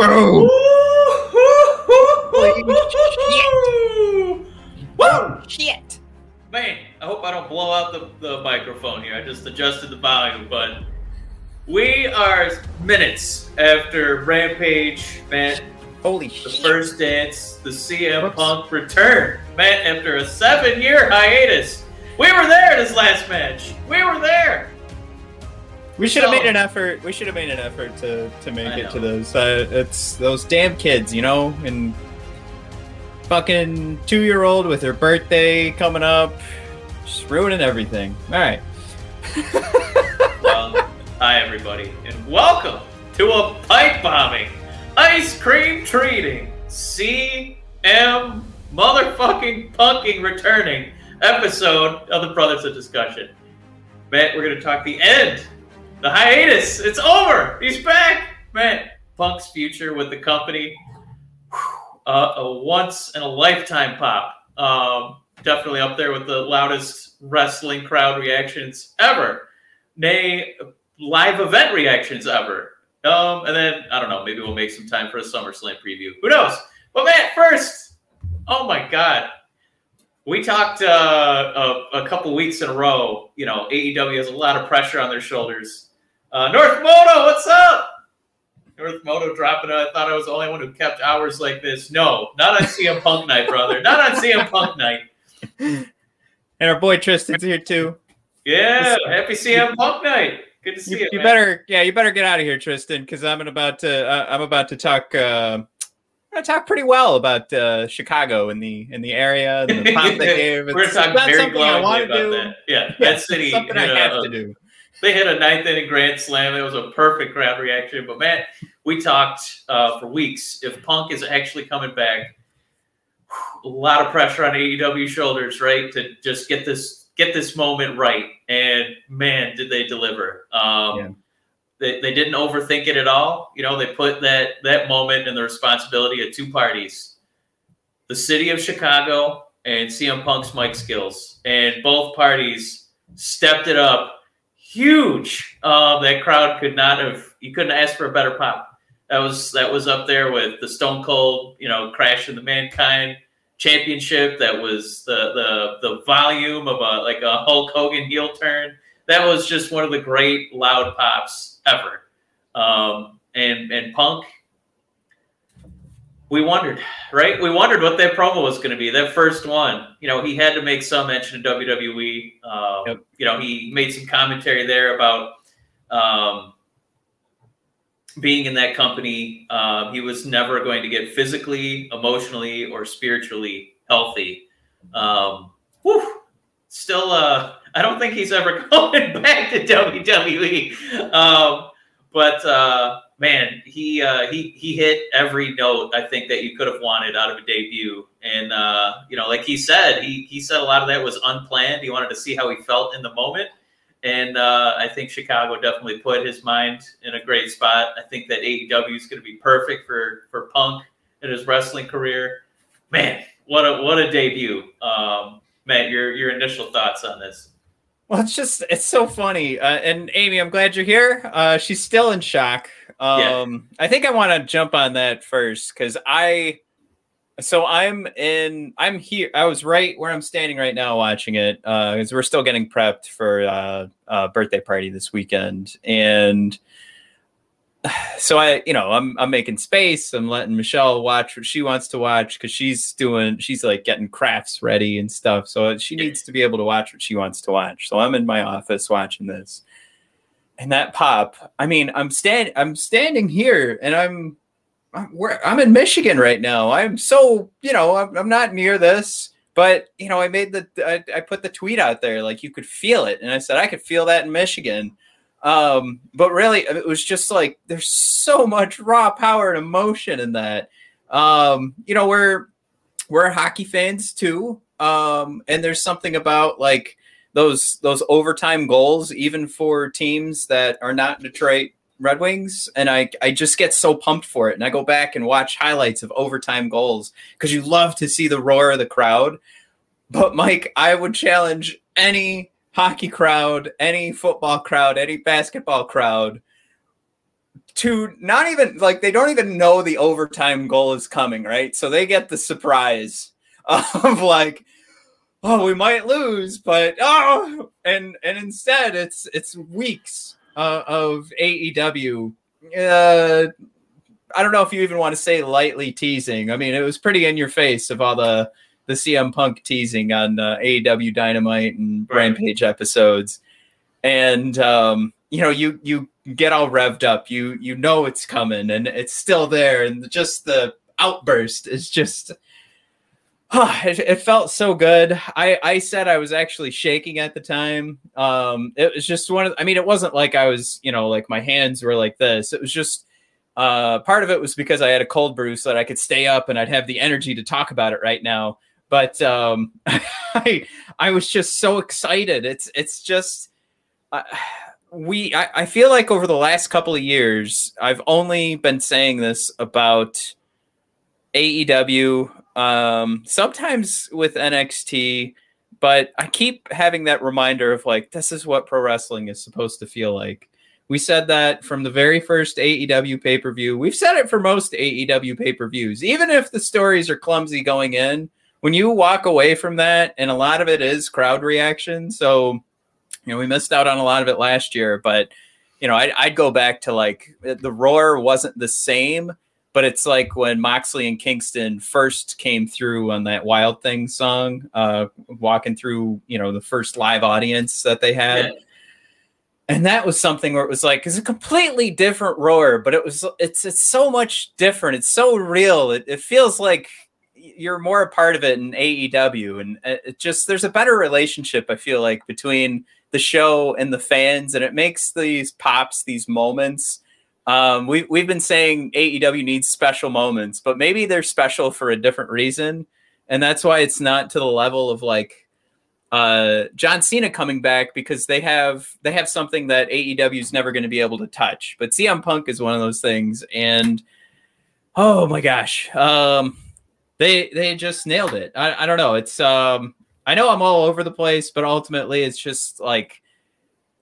Boom. Holy Woo! Shit. Man, I hope I don't blow out the, the microphone here. I just adjusted the volume, but we are minutes after Rampage, man. Holy shit. The shit. first dance, the CM Whoops. Punk return, man, after a seven year hiatus. We were there in this last match. We were there. We should have So- made an effort. We should have made an effort to to make I it know. to those. Uh, it's those damn kids, you know, and fucking two year old with her birthday coming up, just ruining everything. All right. Well, hi everybody, and welcome to a pipe bombing, ice cream treating, CM motherfucking punking returning episode of the Brothers of Discussion. Matt, we're gonna talk the end, the hiatus. It's over. He's back, man. Punk's future with the company, uh, a once in a lifetime pop. Um, definitely up there with the loudest wrestling crowd reactions ever nay live event reactions ever. Um, and then I don't know, maybe we'll make some time for a SummerSlam preview. Who knows? But Matt, first, oh my God, we talked uh, a, a couple weeks in a row. You know, AEW has a lot of pressure on their shoulders. Uh, North Moto, what's up? North Moto dropping. I thought I was the only one who kept hours like this. No, not on CM Punk night, brother. Not on CM Punk night. And our boy Tristan's here too. Yeah, happy CM Punk night. Good to see You, you. you better, yeah, you better get out of here, Tristan, because I'm about to. Uh, I'm about to talk. Uh, I talk pretty well about uh, Chicago and the in the area and the pop they gave. We're talking very glowingly about to do. that. Yeah, Yeah, that city. something I have a- to do. They hit a ninth inning grand slam. It was a perfect crowd reaction. But man, we talked uh, for weeks. If Punk is actually coming back, a lot of pressure on AEW shoulders, right, to just get this get this moment right. And man, did they deliver! Um, Yeah. They, they didn't overthink it at all. You know, they put that that moment and the responsibility of two parties, the city of Chicago and CM Punk's Mike skills, and both parties stepped it up huge. Uh, that crowd could not have. You couldn't ask for a better pop. That was that was up there with the Stone Cold, you know, Crash in the Mankind Championship. That was the the the volume of a like a Hulk Hogan heel turn. That was just one of the great loud pops ever. Um, and and Punk. We wondered, right? We wondered what that promo was going to be. That first one, you know, he had to make some mention of WWE. Um, Yep. You know, he made some commentary there about um, being in that company. Um, he was never going to get physically, emotionally, or spiritually healthy. Um, whew, still, uh, I don't think he's ever going back to WWE. Um, but uh, man, he uh, he he hit every note I think that you could have wanted out of a debut. And uh, you know, like he said, he he said a lot of that was unplanned. He wanted to see how he felt in the moment. And uh, I think Chicago definitely put his mind in a great spot. I think that AEW is going to be perfect for for Punk in his wrestling career. Man, what a what a debut! Um, Matt, your your initial thoughts on this? Well, it's just it's so funny. Uh, and Amy, I'm glad you're here. Uh, she's still in shock. Um, I think I want to jump on that first because I, so I'm in, I'm here. I was right where I'm standing right now watching it Uh because we're still getting prepped for uh, a birthday party this weekend, and so I, you know, I'm I'm making space. I'm letting Michelle watch what she wants to watch because she's doing, she's like getting crafts ready and stuff. So she needs to be able to watch what she wants to watch. So I'm in my office watching this, and that pop. I mean, I'm stand, I'm standing here, and I'm, I'm, I'm in Michigan right now. I'm so, you know, I'm, I'm not near this. But you know, I made the I, I put the tweet out there like you could feel it, and I said I could feel that in Michigan. Um, but really, it was just like there's so much raw power and emotion in that. Um, you know, we're we're hockey fans too, um, and there's something about like those those overtime goals, even for teams that are not Detroit Red Wings, and I I just get so pumped for it, and I go back and watch highlights of overtime goals because you love to see the roar of the crowd. But Mike, I would challenge any hockey crowd, any football crowd, any basketball crowd to not even like they don't even know the overtime goal is coming, right? So they get the surprise of like, oh, we might lose, but oh, and and instead it's it's weeks uh, of AEW. Uh, I don't know if you even want to say lightly teasing. I mean, it was pretty in your face of all the the CM Punk teasing on uh, AEW Dynamite and right. Rampage episodes, and um, you know, you you get all revved up. You you know it's coming, and it's still there, and just the outburst is just. It, it, felt so good. I, I said I was actually shaking at the time. Um, it was just one of, I mean, it wasn't like I was, you know, like my hands were like this. It was just, uh, part of it was because I had a cold brew so that I could stay up and I'd have the energy to talk about it right now. But um, I, I was just so excited. It's, it's just, uh, we I, I feel like over the last couple of years i've only been saying this about aew um sometimes with nxt but i keep having that reminder of like this is what pro wrestling is supposed to feel like. We said that from the very first aew pay-per-view. We've said it for most aew pay-per-views. Even if the stories are clumsy going in when you walk away from that and a lot of it is crowd reaction so you know, we missed out on a lot of it last year, but you know, I'd, I'd go back to like the roar wasn't the same, but it's like when Moxley and Kingston first came through on that Wild Thing song, uh, walking through, you know, the first live audience that they had. Yeah. And that was something where it was like, it's a completely different roar, but it was, it's, it's so much different. It's so real. It, it feels like you're more a part of it in AEW. And it just, there's a better relationship, I feel like, between the show and the fans, and it makes these pops, these moments. Um, we, we've been saying AEW needs special moments, but maybe they're special for a different reason. And that's why it's not to the level of like uh, John Cena coming back because they have they have something that AEW is never going to be able to touch. But CM Punk is one of those things, and oh my gosh, um, they they just nailed it. I, I don't know. It's um, I know I'm all over the place, but ultimately it's just like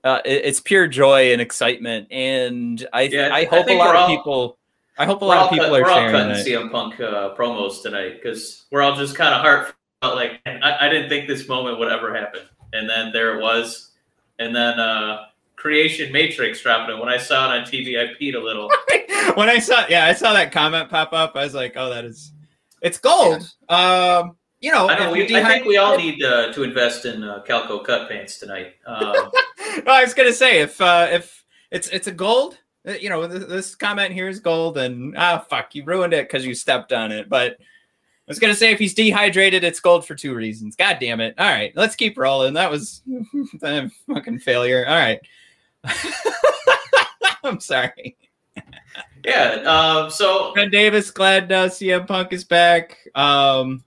uh, it, it's pure joy and excitement. And I yeah, I hope I a lot of people I hope a lot of people cut, are we're sharing all cutting CM Punk uh, promos tonight because we're all just kind of heartfelt. Like I, I didn't think this moment would ever happen, and then there it was, and then uh, Creation Matrix dropped it. When I saw it on TV, I peed a little. when I saw, yeah, I saw that comment pop up. I was like, oh, that is, it's gold. Yeah. Um, you know, I, know we, I think we all need uh, to invest in uh, Calico cut pants tonight. Um, well, I was gonna say if uh, if it's it's a gold, uh, you know, this, this comment here is gold, and ah, fuck, you ruined it because you stepped on it. But I was gonna say if he's dehydrated, it's gold for two reasons. God damn it! All right, let's keep rolling. That was a fucking failure. All right, I'm sorry. Yeah. Um, so Ben Davis, glad uh, CM Punk is back. Um,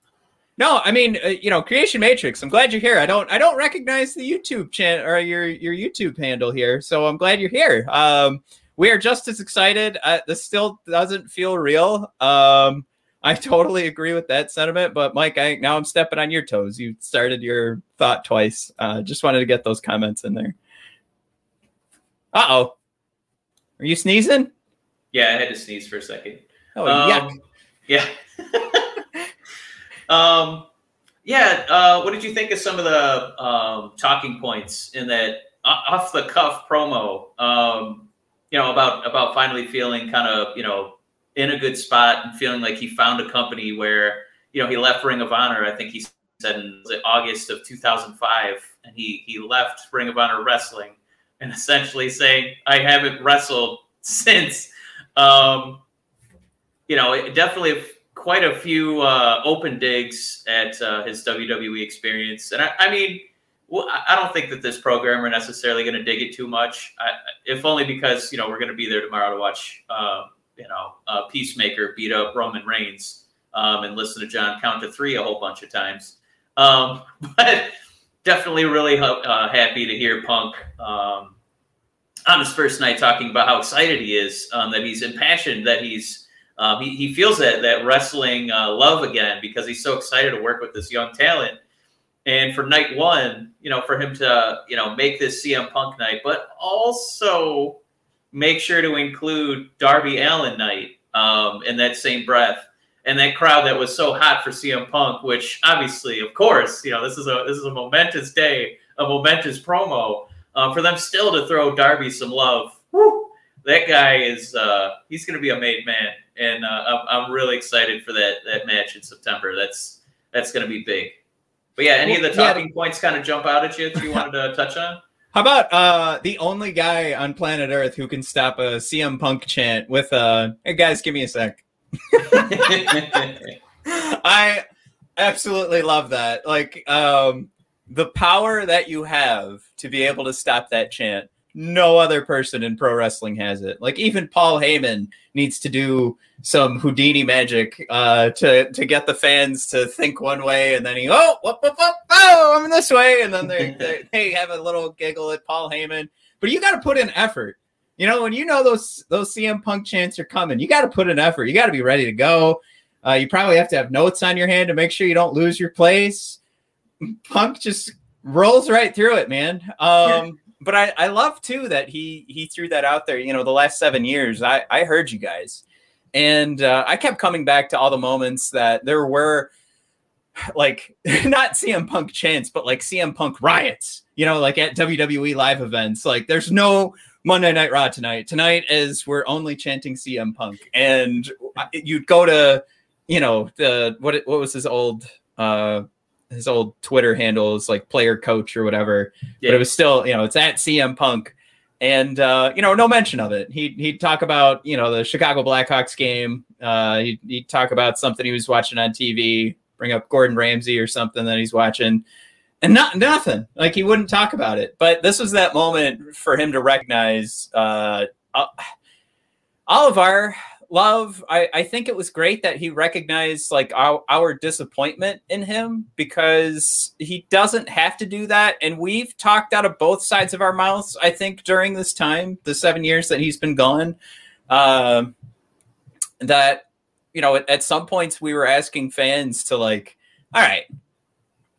no, I mean, uh, you know, Creation Matrix. I'm glad you're here. I don't, I don't recognize the YouTube channel or your your YouTube handle here, so I'm glad you're here. Um, we are just as excited. Uh, this still doesn't feel real. Um, I totally agree with that sentiment. But Mike, I now I'm stepping on your toes. You started your thought twice. Uh, just wanted to get those comments in there. Uh oh, are you sneezing? Yeah, I had to sneeze for a second. Oh, um, yeah. Um, yeah. Uh, what did you think of some of the um, talking points in that off the cuff promo? Um, you know about about finally feeling kind of you know in a good spot and feeling like he found a company where you know he left Ring of Honor. I think he said in August of 2005, and he he left Ring of Honor Wrestling and essentially saying I haven't wrestled since. Um, you know, it definitely quite a few uh, open digs at uh, his WWE experience, and I, I, mean, well, I don't think that this program are necessarily going to dig it too much, I, if only because you know we're going to be there tomorrow to watch, uh, you know, Peacemaker beat up Roman Reigns um, and listen to John count to three a whole bunch of times. Um, but definitely really uh, happy to hear Punk. Um, on his first night, talking about how excited he is, um, that he's impassioned, that he's um, he, he feels that that wrestling uh, love again because he's so excited to work with this young talent. And for night one, you know, for him to you know make this CM Punk night, but also make sure to include Darby Allin night um, in that same breath. And that crowd that was so hot for CM Punk, which obviously, of course, you know, this is a this is a momentous day, a momentous promo. Uh, for them still to throw Darby some love. Whew, that guy is uh, he's going to be a made man, and uh, I'm, really excited for that that match in September. That's that's going to be big. But yeah, any of the talking yeah. points kind of jump out at you that you wanted to touch on? How about uh, the only guy on planet Earth who can stop a CM Punk chant with uh, "Hey guys, give me a sec." I absolutely love that. Like um, the power that you have to be able to stop that chant. No other person in pro wrestling has it. Like even Paul Heyman needs to do some Houdini magic uh, to to get the fans to think one way, and then he oh whoop, whoop, whoop, oh I'm this way, and then they, they they have a little giggle at Paul Heyman. But you got to put in effort. You know when you know those those CM Punk chants are coming, you got to put in effort. You got to be ready to go. Uh, you probably have to have notes on your hand to make sure you don't lose your place. Punk just rolls right through it, man. Um, yeah. But I, I love too that he he threw that out there. You know, the last seven years, I I heard you guys, and uh, I kept coming back to all the moments that there were, like not CM Punk chants, but like CM Punk riots. You know, like at WWE live events. Like, there's no Monday Night Raw tonight. Tonight is we're only chanting CM Punk, and you'd go to, you know, the what what was his old uh his old Twitter handle is like player coach or whatever. Yeah. But it was still, you know, it's at CM Punk. And uh, you know, no mention of it. He he'd talk about, you know, the Chicago Blackhawks game. Uh he'd, he'd talk about something he was watching on TV, bring up Gordon Ramsay or something that he's watching. And not nothing. Like he wouldn't talk about it. But this was that moment for him to recognize uh of our love I, I think it was great that he recognized like our, our disappointment in him because he doesn't have to do that. And we've talked out of both sides of our mouths i think during this time the seven years that he's been gone uh, that you know at, at some points we were asking fans to like all right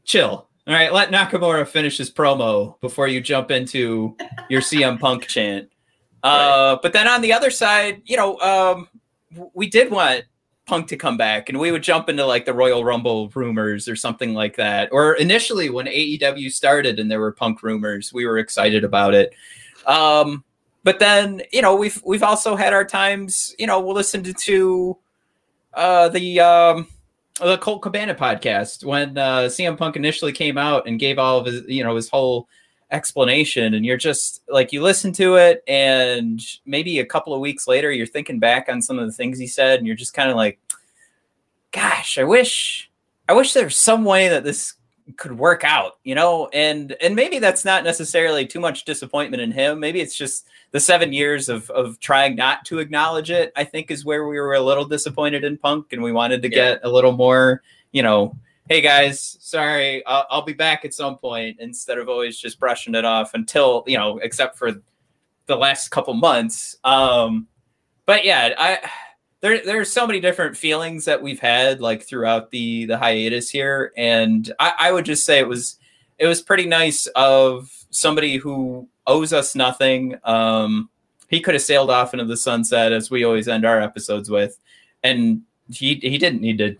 chill. All right let nakamura finish his promo before you jump into your cm punk chant. Uh, but then on the other side, you know, um, we did want Punk to come back, and we would jump into like the Royal Rumble rumors or something like that. Or initially, when AEW started and there were Punk rumors, we were excited about it. Um, but then, you know, we've we've also had our times. You know, we'll listen to, to uh, the um, the Colt Cabana podcast when uh, CM Punk initially came out and gave all of his, you know, his whole explanation and you're just like you listen to it and maybe a couple of weeks later you're thinking back on some of the things he said and you're just kind of like gosh i wish i wish there was some way that this could work out you know and and maybe that's not necessarily too much disappointment in him maybe it's just the seven years of of trying not to acknowledge it i think is where we were a little disappointed in punk and we wanted to yeah. get a little more you know hey guys, sorry, I'll, I'll, be back at some point instead of always just brushing it off until, you know, except for the last couple months. Um, but yeah, I, there, there's so many different feelings that we've had like throughout the, the hiatus here. And I, I would just say it was, it was pretty nice of somebody who owes us nothing. Um, he could have sailed off into the sunset as we always end our episodes with. And he, he didn't need to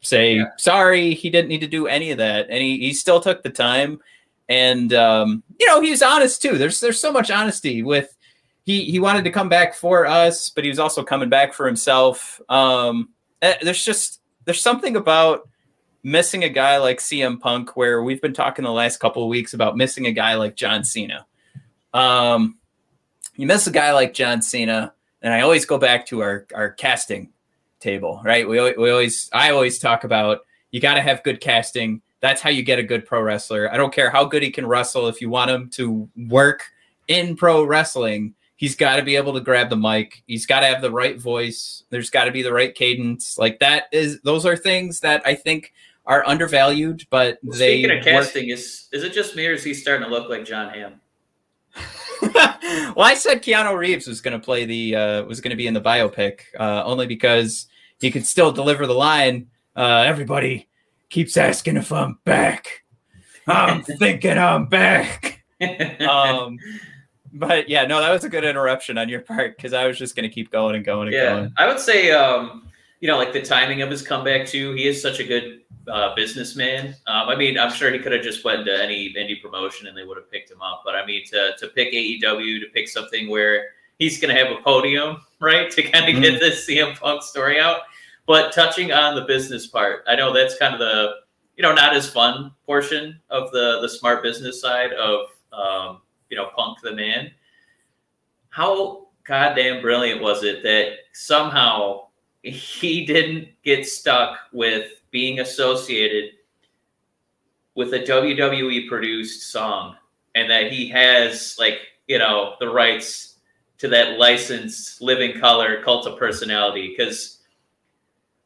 say yeah. sorry he didn't need to do any of that. And he, he still took the time. And um, you know he's honest too. There's there's so much honesty with he he wanted to come back for us but he was also coming back for himself. Um, eh, there's just there's something about missing a guy like CM Punk where we've been talking the last couple of weeks about missing a guy like John Cena. Um, you miss a guy like John Cena and I always go back to our our casting table, right? We, we always, I always talk about you got to have good casting. That's how you get a good pro wrestler. I don't care how good he can wrestle. If you want him to work in pro wrestling, he's got to be able to grab the mic. He's got to have the right voice. There's got to be the right cadence. Like that is, those are things that I think are undervalued, but well, they. Speaking of casting, work- is is it just me or is he starting to look like Jon Hamm? well, I said Keanu Reeves was going to play the uh, was going to be in the biopic uh, only because he could still deliver the line. Uh, everybody keeps asking if I'm back. I'm thinking I'm back. Um, but yeah, no, that was a good interruption on your part because I was just going to keep going and going and yeah, going. I would say, um, you know, like the timing of his comeback too. He is such a good uh, businessman. Um, I mean, I'm sure he could have just went to any indie promotion and they would have picked him up. But I mean, to to pick AEW, to pick something where he's going to have a podium, right, to kind of mm-hmm. get this CM Punk story out. But touching on the business part, I know that's kind of the you know not as fun portion of the the smart business side of um, you know Punk the man. How goddamn brilliant was it that somehow he didn't get stuck with being associated with a WWE produced song and that he has like, you know, the rights to that licensed Living Colour cult of personality because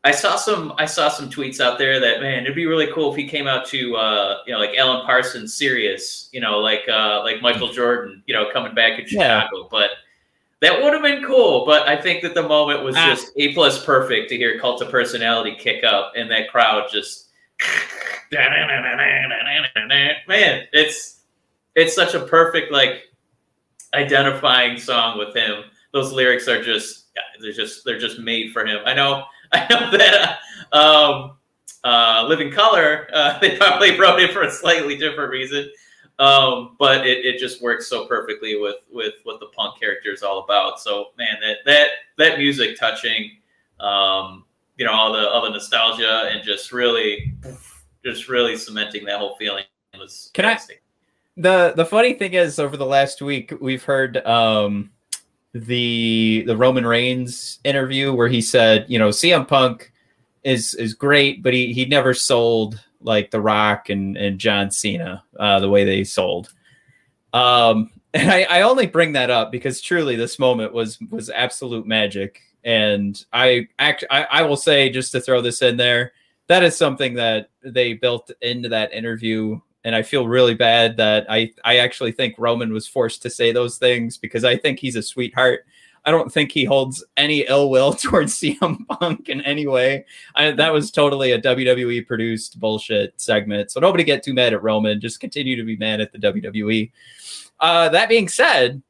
I saw some I saw some tweets out there that man it'd be really cool if he came out to uh, you know like Alan Parsons Sirius you know like uh, like Michael Jordan you know coming back in Chicago yeah. but that would have been cool, but I think that the moment was ah. just A plus perfect to hear Cult of Personality kick up and that crowd just man, it's it's such a perfect like identifying song with him. Those lyrics are just they're just they're just made for him. I know I know that uh, um, uh, Living Colour uh, they probably wrote it for a slightly different reason. Um, but it, it just works so perfectly with with what the punk character is all about. So man, that that that music touching, um, you know, all the all the nostalgia and just really, just really cementing that whole feeling was. Can fantastic. I? The the funny thing is, over the last week, we've heard um, the the Roman Reigns interview where he said, you know, CM Punk is is great, but he he never sold like The Rock and, and John Cena, uh, the way they sold. Um, and I, I only bring that up because truly this moment was was absolute magic. And I act I, I will say just to throw this in there, that is something that they built into that interview. And I feel really bad that I, I actually think Roman was forced to say those things because I think he's a sweetheart I don't think he holds any ill will towards CM Punk in any way. I, that was totally a WWE produced bullshit segment. So nobody get too mad at Roman. Just continue to be mad at the WWE. Uh, that being said,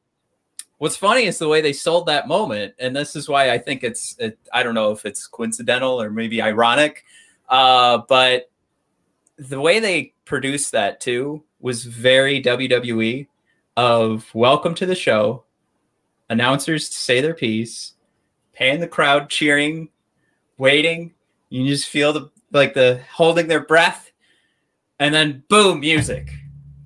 what's funny is the way they sold that moment, and this is why I think it's. It, I don't know if it's coincidental or maybe ironic, uh, but the way they produced that too was very WWE. Of welcome to the show announcers to say their piece, paying the crowd cheering, waiting. You just feel the like the holding their breath, and then boom, music.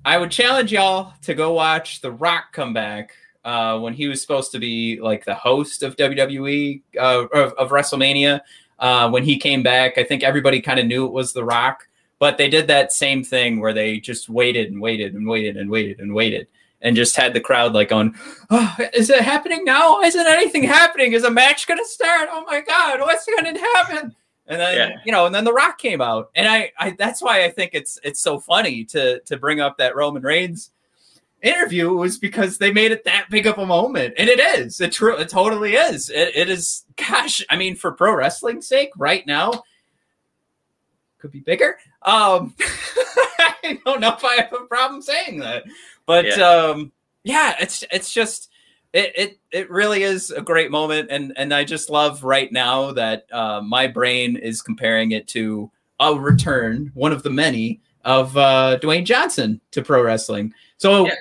I would challenge y'all to go watch The Rock come back uh, when he was supposed to be like the host of WWE uh, of, of, WrestleMania. Uh, when he came back, I think everybody kind of knew it was The Rock, but they did that same thing where they just waited and waited and waited and waited and waited and just had the crowd like on, oh, is it happening now? Isn't anything happening? Is a match going to start? Oh my God, what's going to happen? And then, yeah. you know, and then The Rock came out. And I, I, that's why I think it's, it's so funny to, to bring up that Roman Reigns interview was because they made it that big of a moment. And it is, it true. It totally is. It, it is, gosh, I mean, for pro wrestling's sake right now, could be bigger. Um, I don't know if I have a problem saying that, but yeah. um, yeah, it's it's just it, it it really is a great moment, and and I just love right now that uh, my brain is comparing it to a return, one of the many of uh, Dwayne Johnson to pro wrestling. So. Yeah.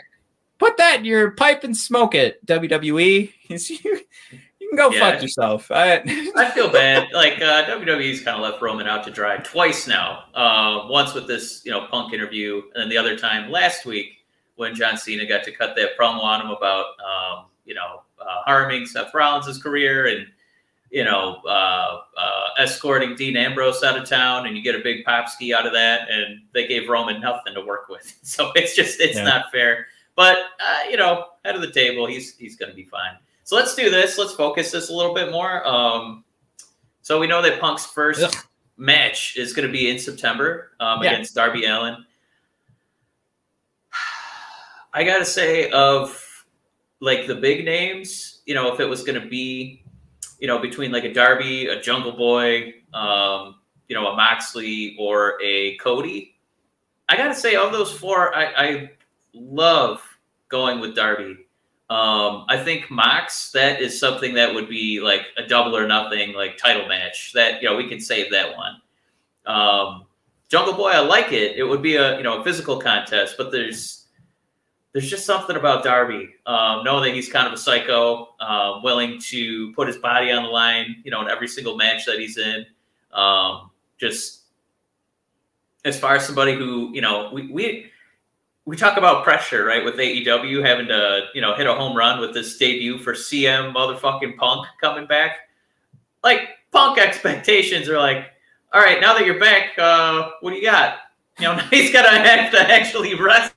Put that in your pipe and smoke it, WWE. You can go yeah. fuck yourself. I, I feel bad. Like uh, WWE's kind of left Roman out to dry twice now. Uh, once with this, you know, Punk interview, and then the other time last week when John Cena got to cut that promo on him about, um, you know, uh, harming Seth Rollins' career and you know, uh, uh, escorting Dean Ambrose out of town, and you get a big pop ski out of that, and they gave Roman nothing to work with. So it's just it's yeah. not fair. But uh, you know, head of the table, he's he's going to be fine. So let's do this. Let's focus this a little bit more. Um, so we know that Punk's first Ugh. match is going to be in September um, yeah. against Darby Allin. I gotta say, of like the big names, you know, if it was to be, you know, between like a Darby, a Jungle Boy, um, you know, a Moxley or a Cody, I gotta say, of those four, I, I love going with Darby Um, I think Mox, that is something that would be like a double or nothing, like title match. That you know we can save that one. Um, Jungle Boy, I like it. It would be a you know a physical contest, but there's there's just something about Darby. Um, knowing that he's kind of a psycho, uh, willing to put his body on the line, you know, in every single match that he's in. Um, just as far as somebody who you know we we we talk about pressure, right? With AEW having to, you know, hit a home run with this debut for CM motherfucking Punk coming back. Like Punk expectations are like, all right, now that you're back, uh, what do you got? You know, he's got to have to actually rest.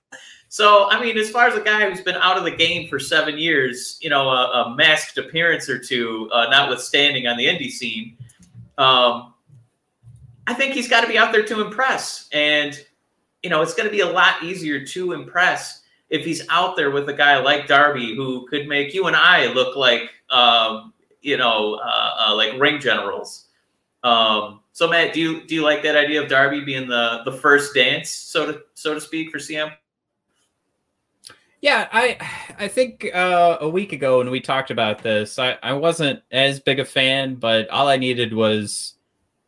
So, I mean, as far as a guy who's been out of the game for seven years, you know, a, a masked appearance or two, uh, notwithstanding on the indie scene, um, I think he's got to be out there to impress. And you know, it's going to be a lot easier to impress if he's out there with a guy like Darby who could make you and I look like, um, you know, uh, uh, like ring generals. Um, so Matt, do you do you like that idea of Darby being the the first dance, so to so to speak, for CM? Yeah, I I think uh, a week ago when we talked about this, I, I wasn't as big a fan, but all I needed was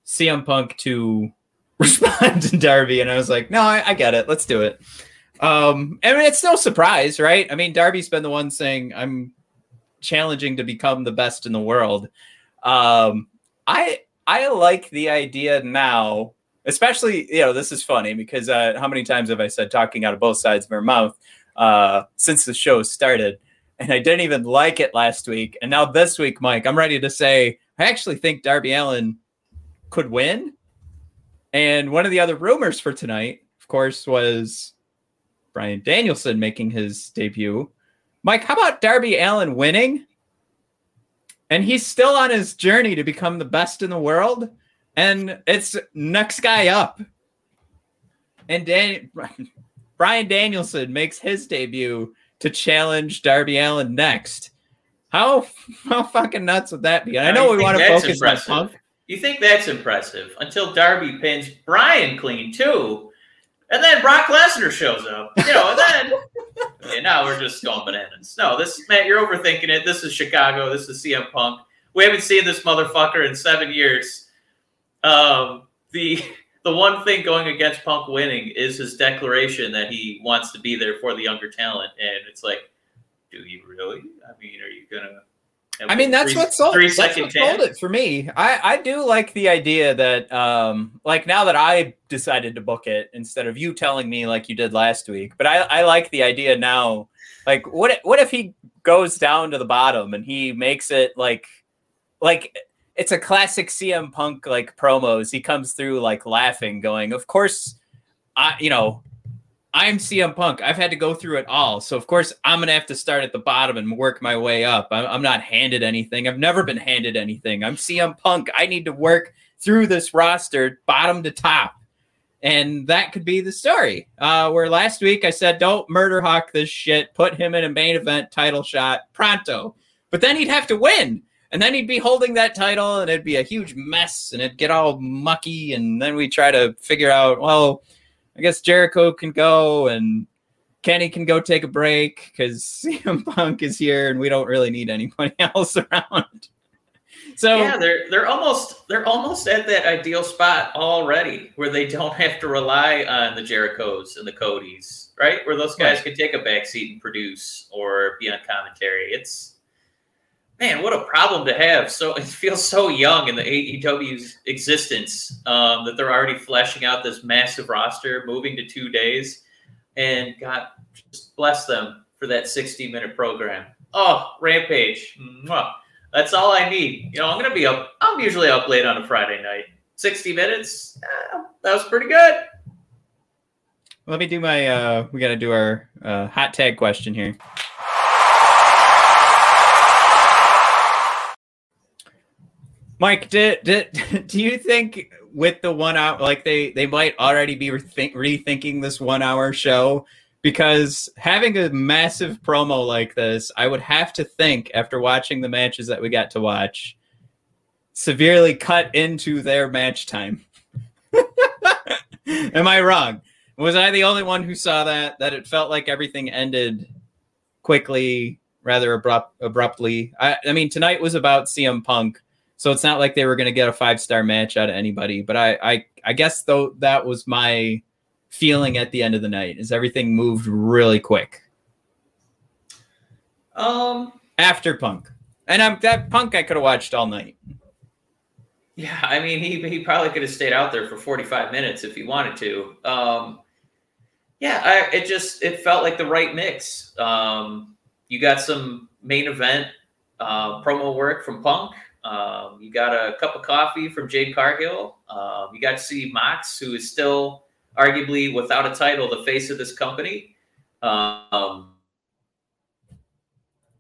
CM Punk to respond to Darby, and I was like, no, I, I get it. Let's do it. Um, I mean, it's no surprise, right? I mean, Darby's been the one saying I'm challenging to become the best in the world. Um, I I like the idea now, especially you know this is funny because uh, how many times have I said talking out of both sides of our mouth uh, since the show started, and I didn't even like it last week, and now this week, Mike, I'm ready to say I actually think Darby Allin could win. And one of the other rumors for tonight, of course, was Bryan Danielson making his debut. Mike, how about Darby Allin winning? And he's still on his journey to become the best in the world. And it's next guy up. And Dan- Bryan Danielson makes his debut to challenge Darby Allin next. How how fucking nuts would that be? I know we want to focus impressive. on Punk. You think that's impressive until Darby pins Bryan clean too. And then Brock Lesnar shows up. You know, and then okay, now we're just going bananas. No, this Matt, you're overthinking it. This is Chicago. This is CM Punk. We haven't seen this motherfucker in seven years. Um, the the one thing going against Punk winning is his declaration that he wants to be there for the younger talent, and it's like, do you really? I mean, are you gonna I mean, that's three, what sold. Three that's what sold it for me. I I do like the idea that, um, like now that I decided to book it instead of you telling me like you did last week. But I I like the idea now. Like, what what if he goes down to the bottom and he makes it like, like it's a classic CM Punk like promos. He comes through like laughing, going, "Of course, I you know." I'm CM Punk. I've had to go through it all. So, of course, I'm to have to start at the bottom and work my way up. I'm, not handed anything. I've never been handed anything. I'm CM Punk. I need to work through this roster, bottom to top. And that could be the story. Uh, where last week I said, don't murder hawk this shit, put him in a main event title shot pronto. But then he'd have to win. And then he'd be holding that title and it'd be a huge mess and it'd get all mucky. And then we try to figure out, well, I guess Jericho can go and Kenny can go take a break because CM Punk is here and we don't really need anybody else around. So yeah, they're they're almost they're almost at that ideal spot already where they don't have to rely on the Jerichos and the Codys, right? Where those guys right. can take a back seat and produce or be on commentary. It's man, what a problem to have. So it feels so young in the AEW's existence um, that they're already fleshing out this massive roster, moving to two days, and God, just bless them for that 60 minute program. Oh, Rampage. Mwah. That's all I need. You know, I'm gonna be up. I'm usually up late on a Friday night. 60 minutes. Eh, that was pretty good. Let me do my. uh We got to do our uh, hot tag question here. Mike, do, do, do you think with the one hour, like they, they might already be rethink, rethinking this one hour show? Because having a massive promo like this, I would have to think after watching the matches that we got to watch, severely cut into their match time. Am I wrong? Was I the only one who saw that? That it felt like everything ended quickly rather abrupt abruptly. I, I mean, tonight was about CM Punk, so it's not like they were going to get a five star match out of anybody. But I, I, I guess though that was my feeling at the end of the night is everything moved really quick Um, after Punk, and I'm that Punk I could have watched all night. yeah, I mean, he he probably could have stayed out there for 45 minutes if he wanted to. Um, yeah, I, it just it felt like the right mix. Um, you got some main event uh, promo work from Punk. Um, you got a cup of coffee from Jade Cargill. Um, you got to see Mox, who is still arguably without a title, the face of this company. Um,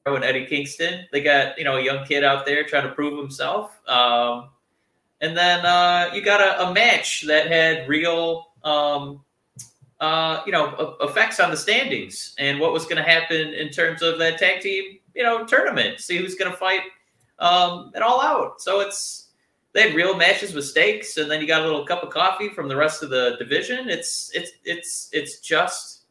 and Eddie Kingston. They got you know a young kid out there trying to prove himself. Um, and then uh, you got a, a, match that had real um, uh, you know effects on the standings and what was going to happen in terms of that tag team you know tournament. See who's going to fight um, it all out. So it's they had real matches with stakes, and then you got a little cup of coffee from the rest of the division. It's it's it's it's just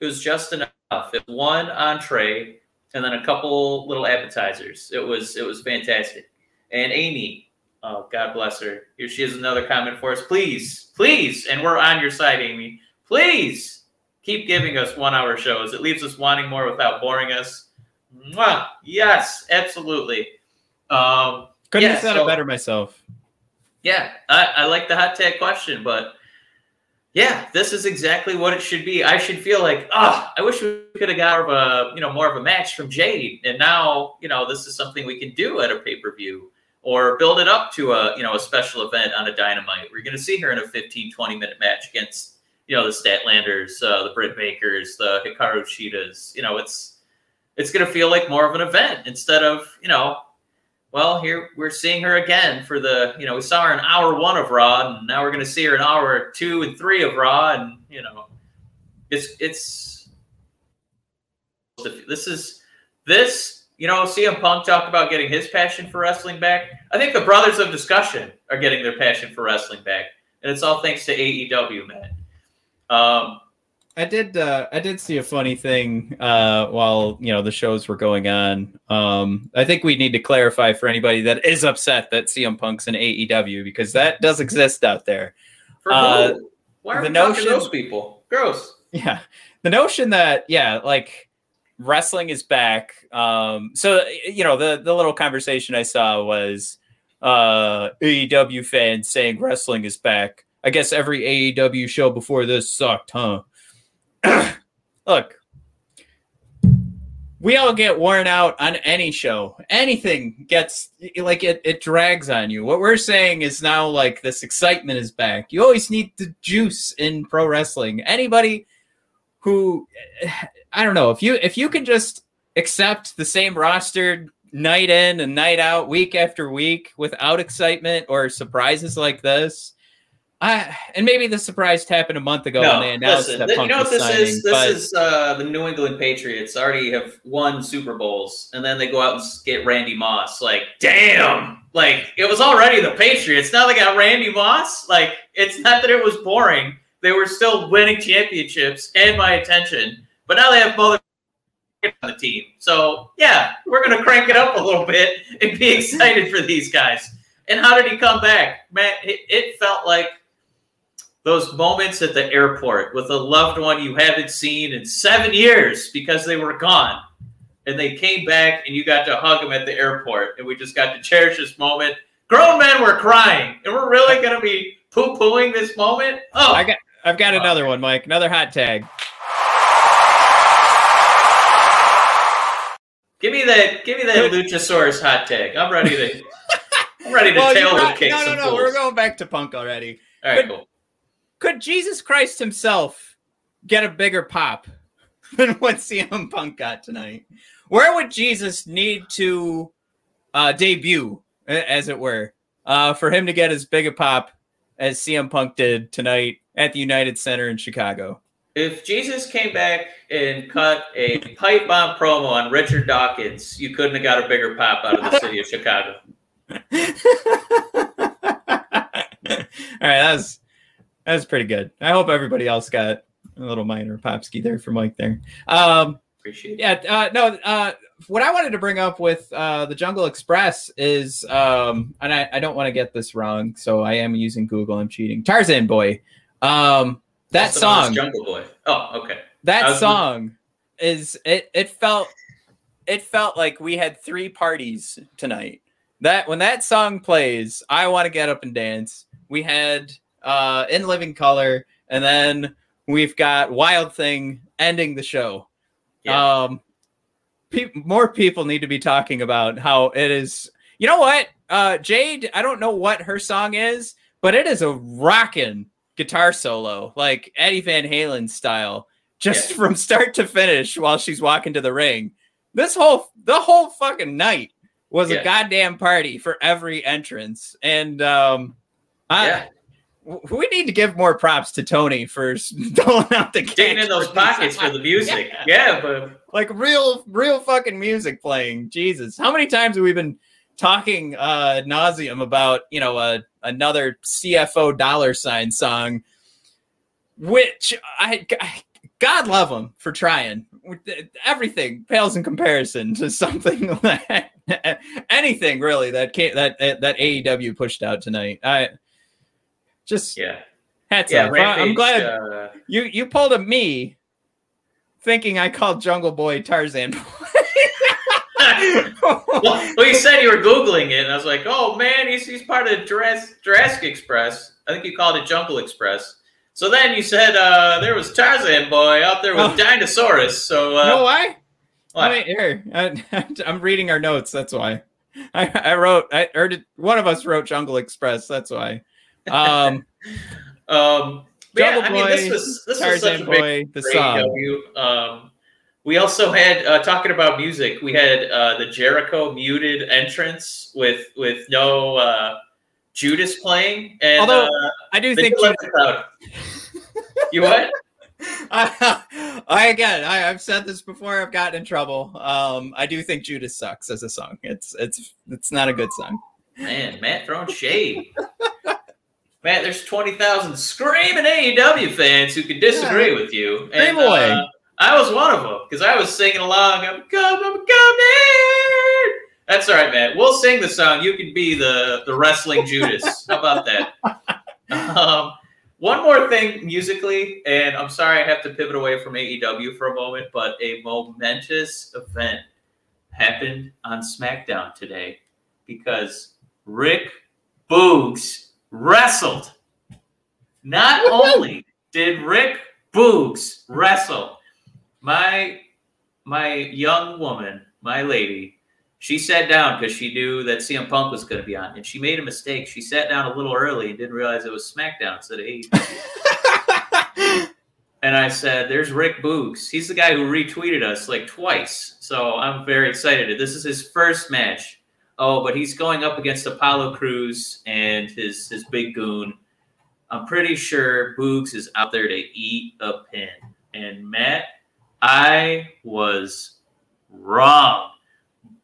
it was just enough. It one entree and then a couple little appetizers. It was it was fantastic. And Amy, oh God bless her. Here she has another comment for us. Please, please, and we're on your side, Amy. Please keep giving us one hour shows. It leaves us wanting more without boring us. Mwah! Yes, absolutely. Um, Couldn't Yeah, have said so- it better myself. yeah, I, I like the hot tag question, but yeah, this is exactly what it should be. I should feel like, ah, I wish we could have got more of a, you know, more of a match from Jade. And now, you know, this is something we can do at a pay per view or build it up to a, you know, a special event on a Dynamite. We're going to see her in a 15, 20 minute match against, you know, the Statlanders, uh, the Britt Bakers, the Hikaru Shidas. You know, it's it's going to feel like more of an event instead of, you know, well, here we're seeing her again for the, you know, we saw her in hour one of Raw, and now we're going to see her in hour two and three of Raw, and you know, it's it's this is this. You know, CM Punk talked about getting his passion for wrestling back. I think the Brothers of Discussion are getting their passion for wrestling back, and it's all thanks to AEW, man. Um, I did. Uh, I did see a funny thing uh, while you know the shows were going on. Um, I think we need to clarify for anybody that is upset that CM Punk's in AEW because that does exist out there. for Uh, who? Why are the we notion- those people? Gross. Yeah, the notion that yeah, like wrestling is back. Um, so you know the the little conversation I saw was uh, AEW fans saying wrestling is back. I guess every AEW show before this sucked, huh? Look, we all get worn out on any show. Anything gets like it, it drags on you. What we're saying is now like this excitement is back. You always need the juice in pro wrestling. Anybody who I don't know, if you if you can just accept the same roster night in and night out, week after week without excitement or surprises like this. I, and maybe the surprise happened a month ago when they announced listen, that th- Punk you know what this signing, is? This is uh, the New England Patriots already have won Super Bowls, and then they go out and get Randy Moss. Like, damn! Like it was already the Patriots. Now they got Randy Moss. Like, it's not that it was boring. They were still winning championships and my attention, but now they have both on the team. So yeah, we're gonna crank it up a little bit and be excited for these guys. And how did he come back, man? It, it felt like those moments at the airport with a loved one you haven't seen in seven years because they were gone. And they came back and you got to hug them at the airport. And we just got to cherish this moment. Grown men were crying. And we're really going to be poo pooing this moment? Oh, I got I've got another one, Mike. Another hot tag. give me that give me that Luchasaurus hot tag. I'm ready to I'm ready to Well, tail you're not- kick no, no, no. fools. We're going back to Punk already. All right, cool. Could Jesus Christ himself get a bigger pop than what CM Punk got tonight? Where would Jesus need to uh, debut, as it were, uh, for him to get as big a pop as CM Punk did tonight at the United Center in Chicago? If Jesus came back and cut a pipe bomb promo on Richard Dawkins, you couldn't have got a bigger pop out of the city of Chicago. All right, that was that was pretty good. I hope everybody else got a little minor popski there for Mike there. Um, Appreciate it. yeah, uh, no. Uh, what I wanted to bring up with uh, the Jungle Express is, um, and I, I don't want to get this wrong, so I am using Google. I'm cheating. Tarzan Boy. Um, that Also song. Jungle Boy. Oh, okay. That song is it. It felt. It felt like we had three parties tonight. That when that song plays, I want to get up and dance. We had uh, in Living Colour, and then we've got Wild Thing ending the show. Yeah. Um, pe- more people need to be talking about how it is. You know what, uh, Jade? I don't know what her song is, but it is a rocking guitar solo, like Eddie Van Halen style, just Yeah. from start to finish while she's walking to the ring. This whole the whole fucking night was Yeah. a goddamn party for every entrance, and um, I, yeah. W- we need to give more props to Tony for s- doling out the Digging in those pockets for the music. Yeah, but like real real fucking music playing. Jesus. How many times have we been talking uh nauseum about you know uh, another cfo dollar sign song which I, I god love him for trying. Everything pales in comparison to something that anything really that came that that aew pushed out tonight. I just yeah. hats Yeah, off I- i'm glad uh, you you pulled a me thinking I called Jungle Boy Tarzan. well, well, you said you were googling it, and I was like, "Oh man, he's, he's part of Jurassic, Jurassic Express." I think you called it Jungle Express. So then you said uh, there was Tarzan boy out there with Oh. Dinosaurus. So uh, you know why? what? Wait, here. I, I'm reading our notes. That's why. I, I wrote. I or did, one of us wrote Jungle Express. That's why. Um, Um, yeah, I mean, this was this was such Tarzan a big the. AEW. Um, we also had uh, talking about music. We had uh, the Jericho muted entrance with with no uh, Judas playing, and Although, uh, I do think. left the crowd. You what? I, I again, I, I've said this before. I've gotten in trouble. Um, I do think Judas sucks as a song. It's it's it's not a good song. Man, Matt throwing shade. Matt, there's 20,000 screaming AEW fans who could disagree with you. Away. uh, I was one of them because I was singing along. I'm coming, I'm coming. That's all right, Matt. We'll sing the song. You can be the, the wrestling Judas. How about that? Um, one more thing musically, and I'm sorry I have to pivot away from AEW for a moment, but a momentous event happened on SmackDown today because Rick Boogs wrestled. Not only did Rick Boogs wrestle, my my young woman, my lady, she sat down because she knew that CM Punk was going to be on, and she made a mistake. She sat down a little early and didn't realize it was SmackDown instead of AEW. And I said, "There's Rick Boogs. He's the guy who retweeted us like twice. So I'm very excited. This is his first match. Oh, but he's going up against Apollo Crews and his his big goon. I'm pretty sure Boogs is out there to eat a pin. And Matt, I was wrong.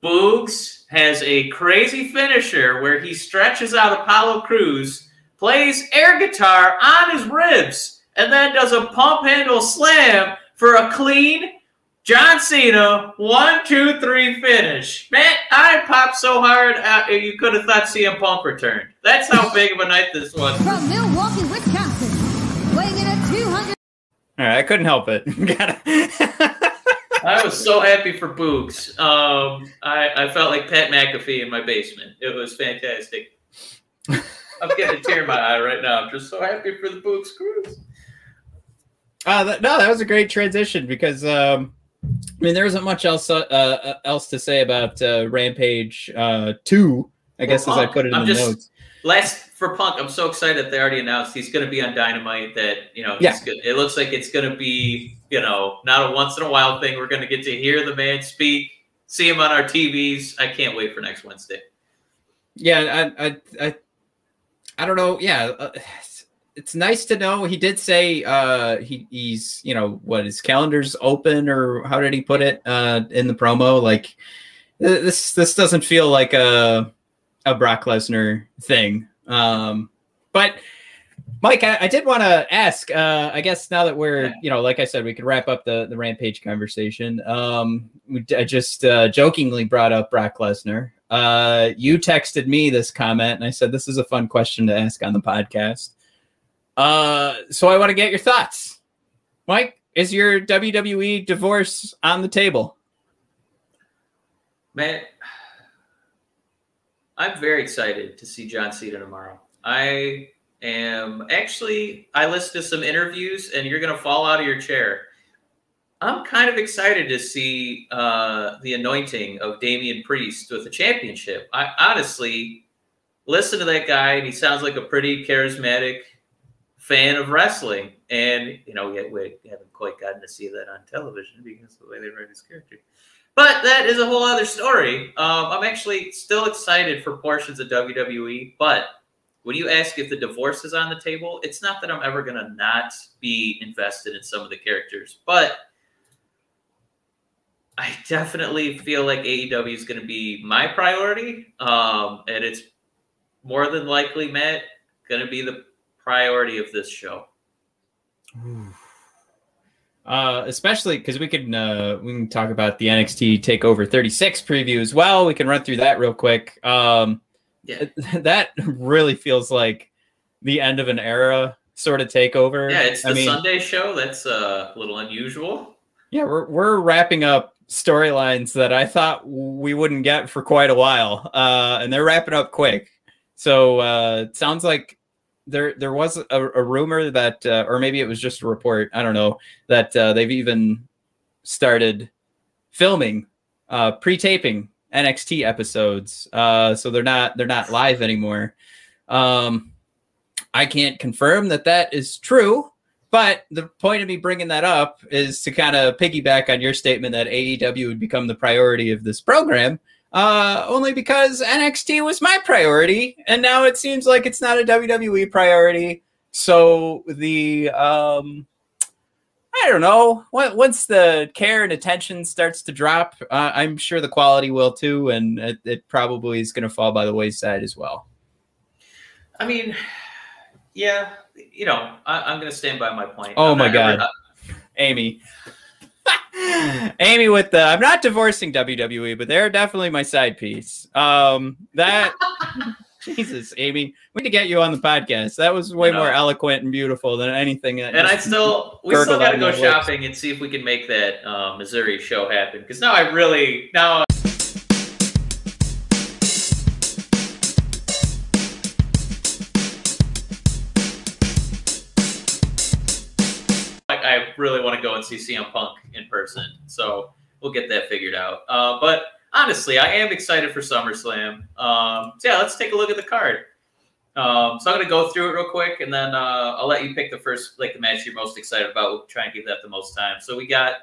Boogs has a crazy finisher where he stretches out Apollo Crews, plays air guitar on his ribs, and then does a pump handle slam for a clean John Cena one, two, three finish. Man, I popped so hard uh, you could have thought CM Punk returned. That's how big of a night this was. From Milwaukee, Wisconsin, weighing in at 200 All right, I couldn't help it. I was so happy for Boogs. Um, I, I felt like Pat McAfee in my basement. It was fantastic. I'm getting a tear in my eye right now. I'm just so happy for the Boogs Cruise. Uh, that, no, that was a great transition because um, I mean there isn't much else uh, uh, else to say about uh, Rampage uh, two. I guess as I put it in I'm the just- notes. Last for Punk, I'm so excited that they already announced he's going to be on Dynamite. That you know, Yeah. good. it looks like it's going to be you know not a once in a while thing. We're going to get to hear the man speak, see him on our TVs. I can't wait for next Wednesday. Yeah, I, I, I, I don't know. Yeah, uh, it's, nice to know. He did say uh, he, he's, you know, what his calendar's open, or how did he put it uh, in the promo? Like this, this doesn't feel like a a Brock Lesnar thing. Um, but Mike, I, I did want to ask. Uh, I guess now that we're, you know, like I said, we could wrap up the the rampage conversation. Um, I just uh, jokingly brought up Brock Lesnar. Uh, you texted me this comment, and I said this is a fun question to ask on the podcast. Uh, so I want to get your thoughts, Mike. Is your WWE divorce on the table? Man, I'm very excited to see John Cena tomorrow. I am actually, I listened to some interviews and you're going to fall out of your chair. I'm kind of excited to see uh, the anointing of Damian Priest with the championship. I honestly listen to that guy and he sounds like a pretty charismatic fan of wrestling. And, you know, we, we haven't quite gotten to see that on television because of the way they write his character. But that is a whole other story. Um, I'm actually still excited for portions of WWE, but when you ask if the divorce is on the table, it's not that I'm ever going to not be invested in some of the characters, but I definitely feel like AEW is going to be my priority. Um, and it's more than likely, Matt, going to be the priority of this show. Uh, especially because we can uh, we can talk about the NXT Takeover 36 preview as well. We can run through that real quick. Um, yeah, that really feels like the end of an era sort of takeover. Yeah, it's the I mean, Sunday show. That's uh, a little unusual. Yeah, we're we're wrapping up storylines that I thought we wouldn't get for quite a while, uh, and they're wrapping up quick. So uh, it sounds like there there was a, a rumor that, uh, or maybe it was just a report. I don't know that uh, they've even started filming, uh, pre-taping NXT episodes. Uh, so they're not they're not live anymore. Um, I can't confirm that that is true, but the point of me bringing that up is to kind of piggyback on your statement that AEW would become the priority of this program uh, only because NXT was my priority, and now it seems like it's not a WWE priority. So the um, I don't know. Once the care and attention starts to drop, uh, I'm sure the quality will too, and it, it probably is going to fall by the wayside as well. I mean, yeah, you know, I, am going to stand by my point. Oh I'm my god, Amy. Amy with the I'm not divorcing WWE, but they're definitely my side piece. Um that Jesus, Amy, we need to get you on the podcast. That was way more eloquent and beautiful than anything. That and I still, we still got to go shopping and see if we can make that uh, Missouri show happen. Because now I really now. I really want to go and see CM Punk in person. So we'll get that figured out. Uh, but honestly, I am excited for SummerSlam. Um, so yeah, let's take a look at the card. Um, so I'm gonna go through it real quick, and then uh, I'll let you pick the first, like the match you're most excited about. We'll try and give that the most time. So we got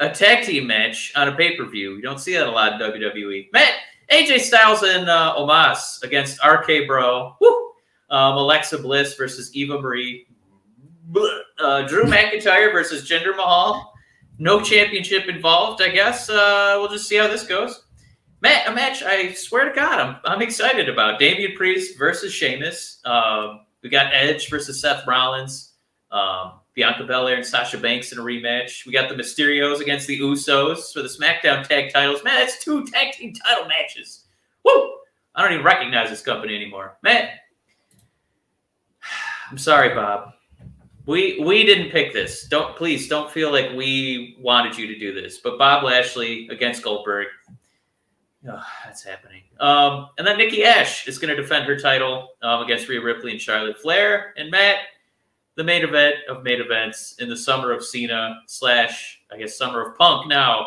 a tag team match on a pay per view. You don't see that a lot in WWE. Matt, AJ Styles and uh, against RK Bro. Woo! Um, Alexa Bliss versus Eva Marie uh, Drew McIntyre versus Jinder Mahal. No championship involved, I guess. Uh, we'll just see how this goes. Matt, a match I swear to God, I'm, I'm excited about. Damian Priest versus Sheamus. Um, we got Edge versus Seth Rollins. Um, Bianca Belair and Sasha Banks in a rematch. We got the Mysterios against the Usos for the SmackDown tag titles. Man, that's two tag team title matches. Woo! I don't even recognize this company anymore. Man, I'm sorry, Bob. We we didn't pick this. Don't please don't feel like we wanted you to do this. But Bob Lashley against Goldberg. Oh, that's happening. Um, and then Nikki Ash is going to defend her title um, against Rhea Ripley and Charlotte Flair. And Matt, the main event of main events in the summer of Cena slash I guess summer of Punk. Now,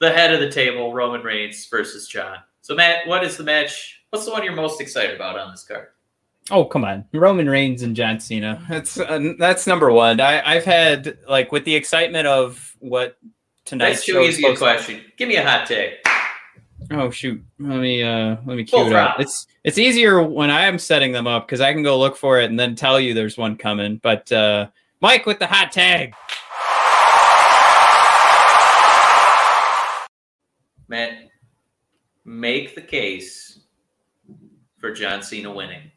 the head of the table, Roman Reigns versus John. So Matt, what is the match? What's the one you're most excited about on this card? Oh come on, Roman Reigns and John Cena. That's uh, that's number one. I, I've had like with the excitement of what tonight's That's too easy a question. To... Give me a hot take. Oh shoot, let me uh let me cue Full it up. It's it's easier when I am setting them up because I can go look for it and then tell you there's one coming. But uh Mike with the hot tag. Matt, make the case for John Cena winning.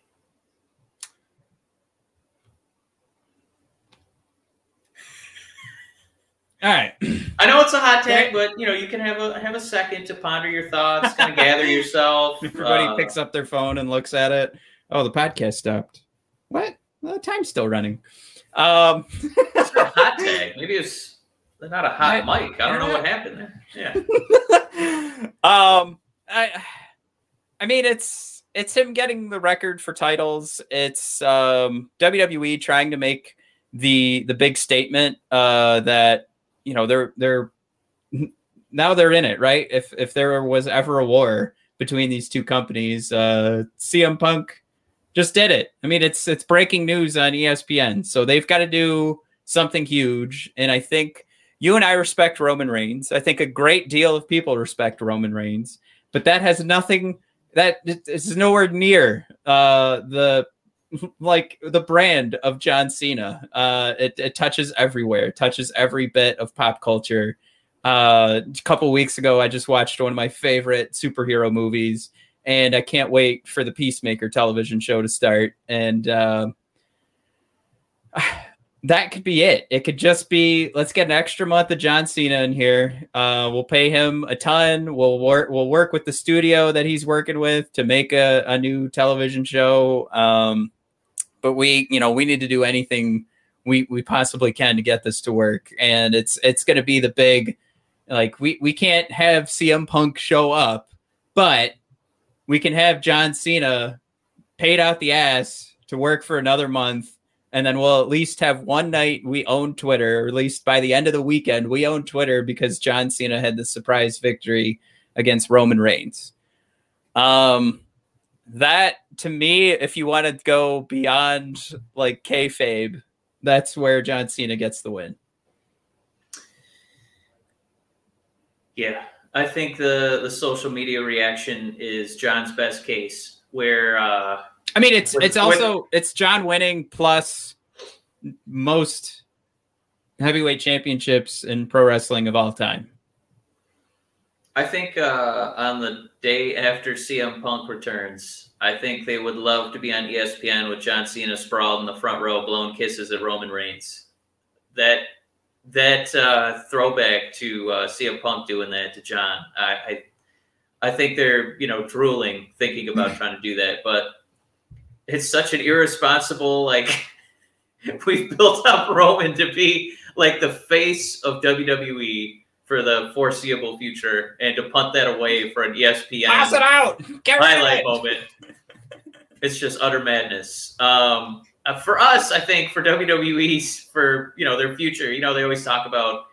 All right. I know it's a hot take, but you know you can have a have a second to ponder your thoughts, kind of gather yourself. Everybody Uh, picks up their phone and looks at it. Oh, the podcast stopped. What? Well, the time's still running. Um, It's not a hot tag. Maybe it's not a hot I- mic. I don't know what happened there. Yeah. um, I, I mean, it's it's him getting the record for titles. It's um, WWE trying to make the the big statement uh, that you know they're they're now they're in it, right? If if there was ever a war between these two companies, uh, CM Punk just did it. I mean, it's it's breaking news on ESPN, so they've got to do something huge, and I think you and I respect Roman Reigns. I think a great deal of people respect Roman Reigns, but that has nothing that is nowhere near uh, the like the brand of John Cena. Uh, it, it touches everywhere, it touches every bit of pop culture. Uh, a couple weeks ago, I just watched one of my favorite superhero movies, and I can't wait for the Peacemaker television show to start. And uh, that could be it. It could just be let's get an extra month of John Cena in here. Uh, we'll pay him a ton. We'll work. We'll work with the studio that he's working with to make a, a new television show. Um, but we, you know, we need to do anything we we possibly can to get this to work. And it's it's going to be the big, like we we can't have CM Punk show up, but we can have John Cena paid out the ass to work for another month and then we'll at least have one night we own Twitter, or at least by the end of the weekend, we own Twitter because John Cena had the surprise victory against Roman Reigns. Um, that to me, if you want to go beyond like kayfabe, that's where John Cena gets the win. Yeah, I think the the social media reaction is John's best case, where uh, I mean, it's it's also it's John winning plus most heavyweight championships in pro wrestling of all time. I think uh, on the day after CM Punk returns, I think they would love to be on ESPN with John Cena sprawled in the front row, blowing kisses at Roman Reigns. That that uh, throwback to uh, CM Punk doing that to John, I, I I think they're you know drooling thinking about trying to do that, but it's such an irresponsible like. We've built up Roman to be like the face of WWE for the foreseeable future and to punt that away for an ESPN Pass it out. Get highlight moment. It's just utter madness. Um, uh, for us, I think for WWE's for you know their future, you know they always talk about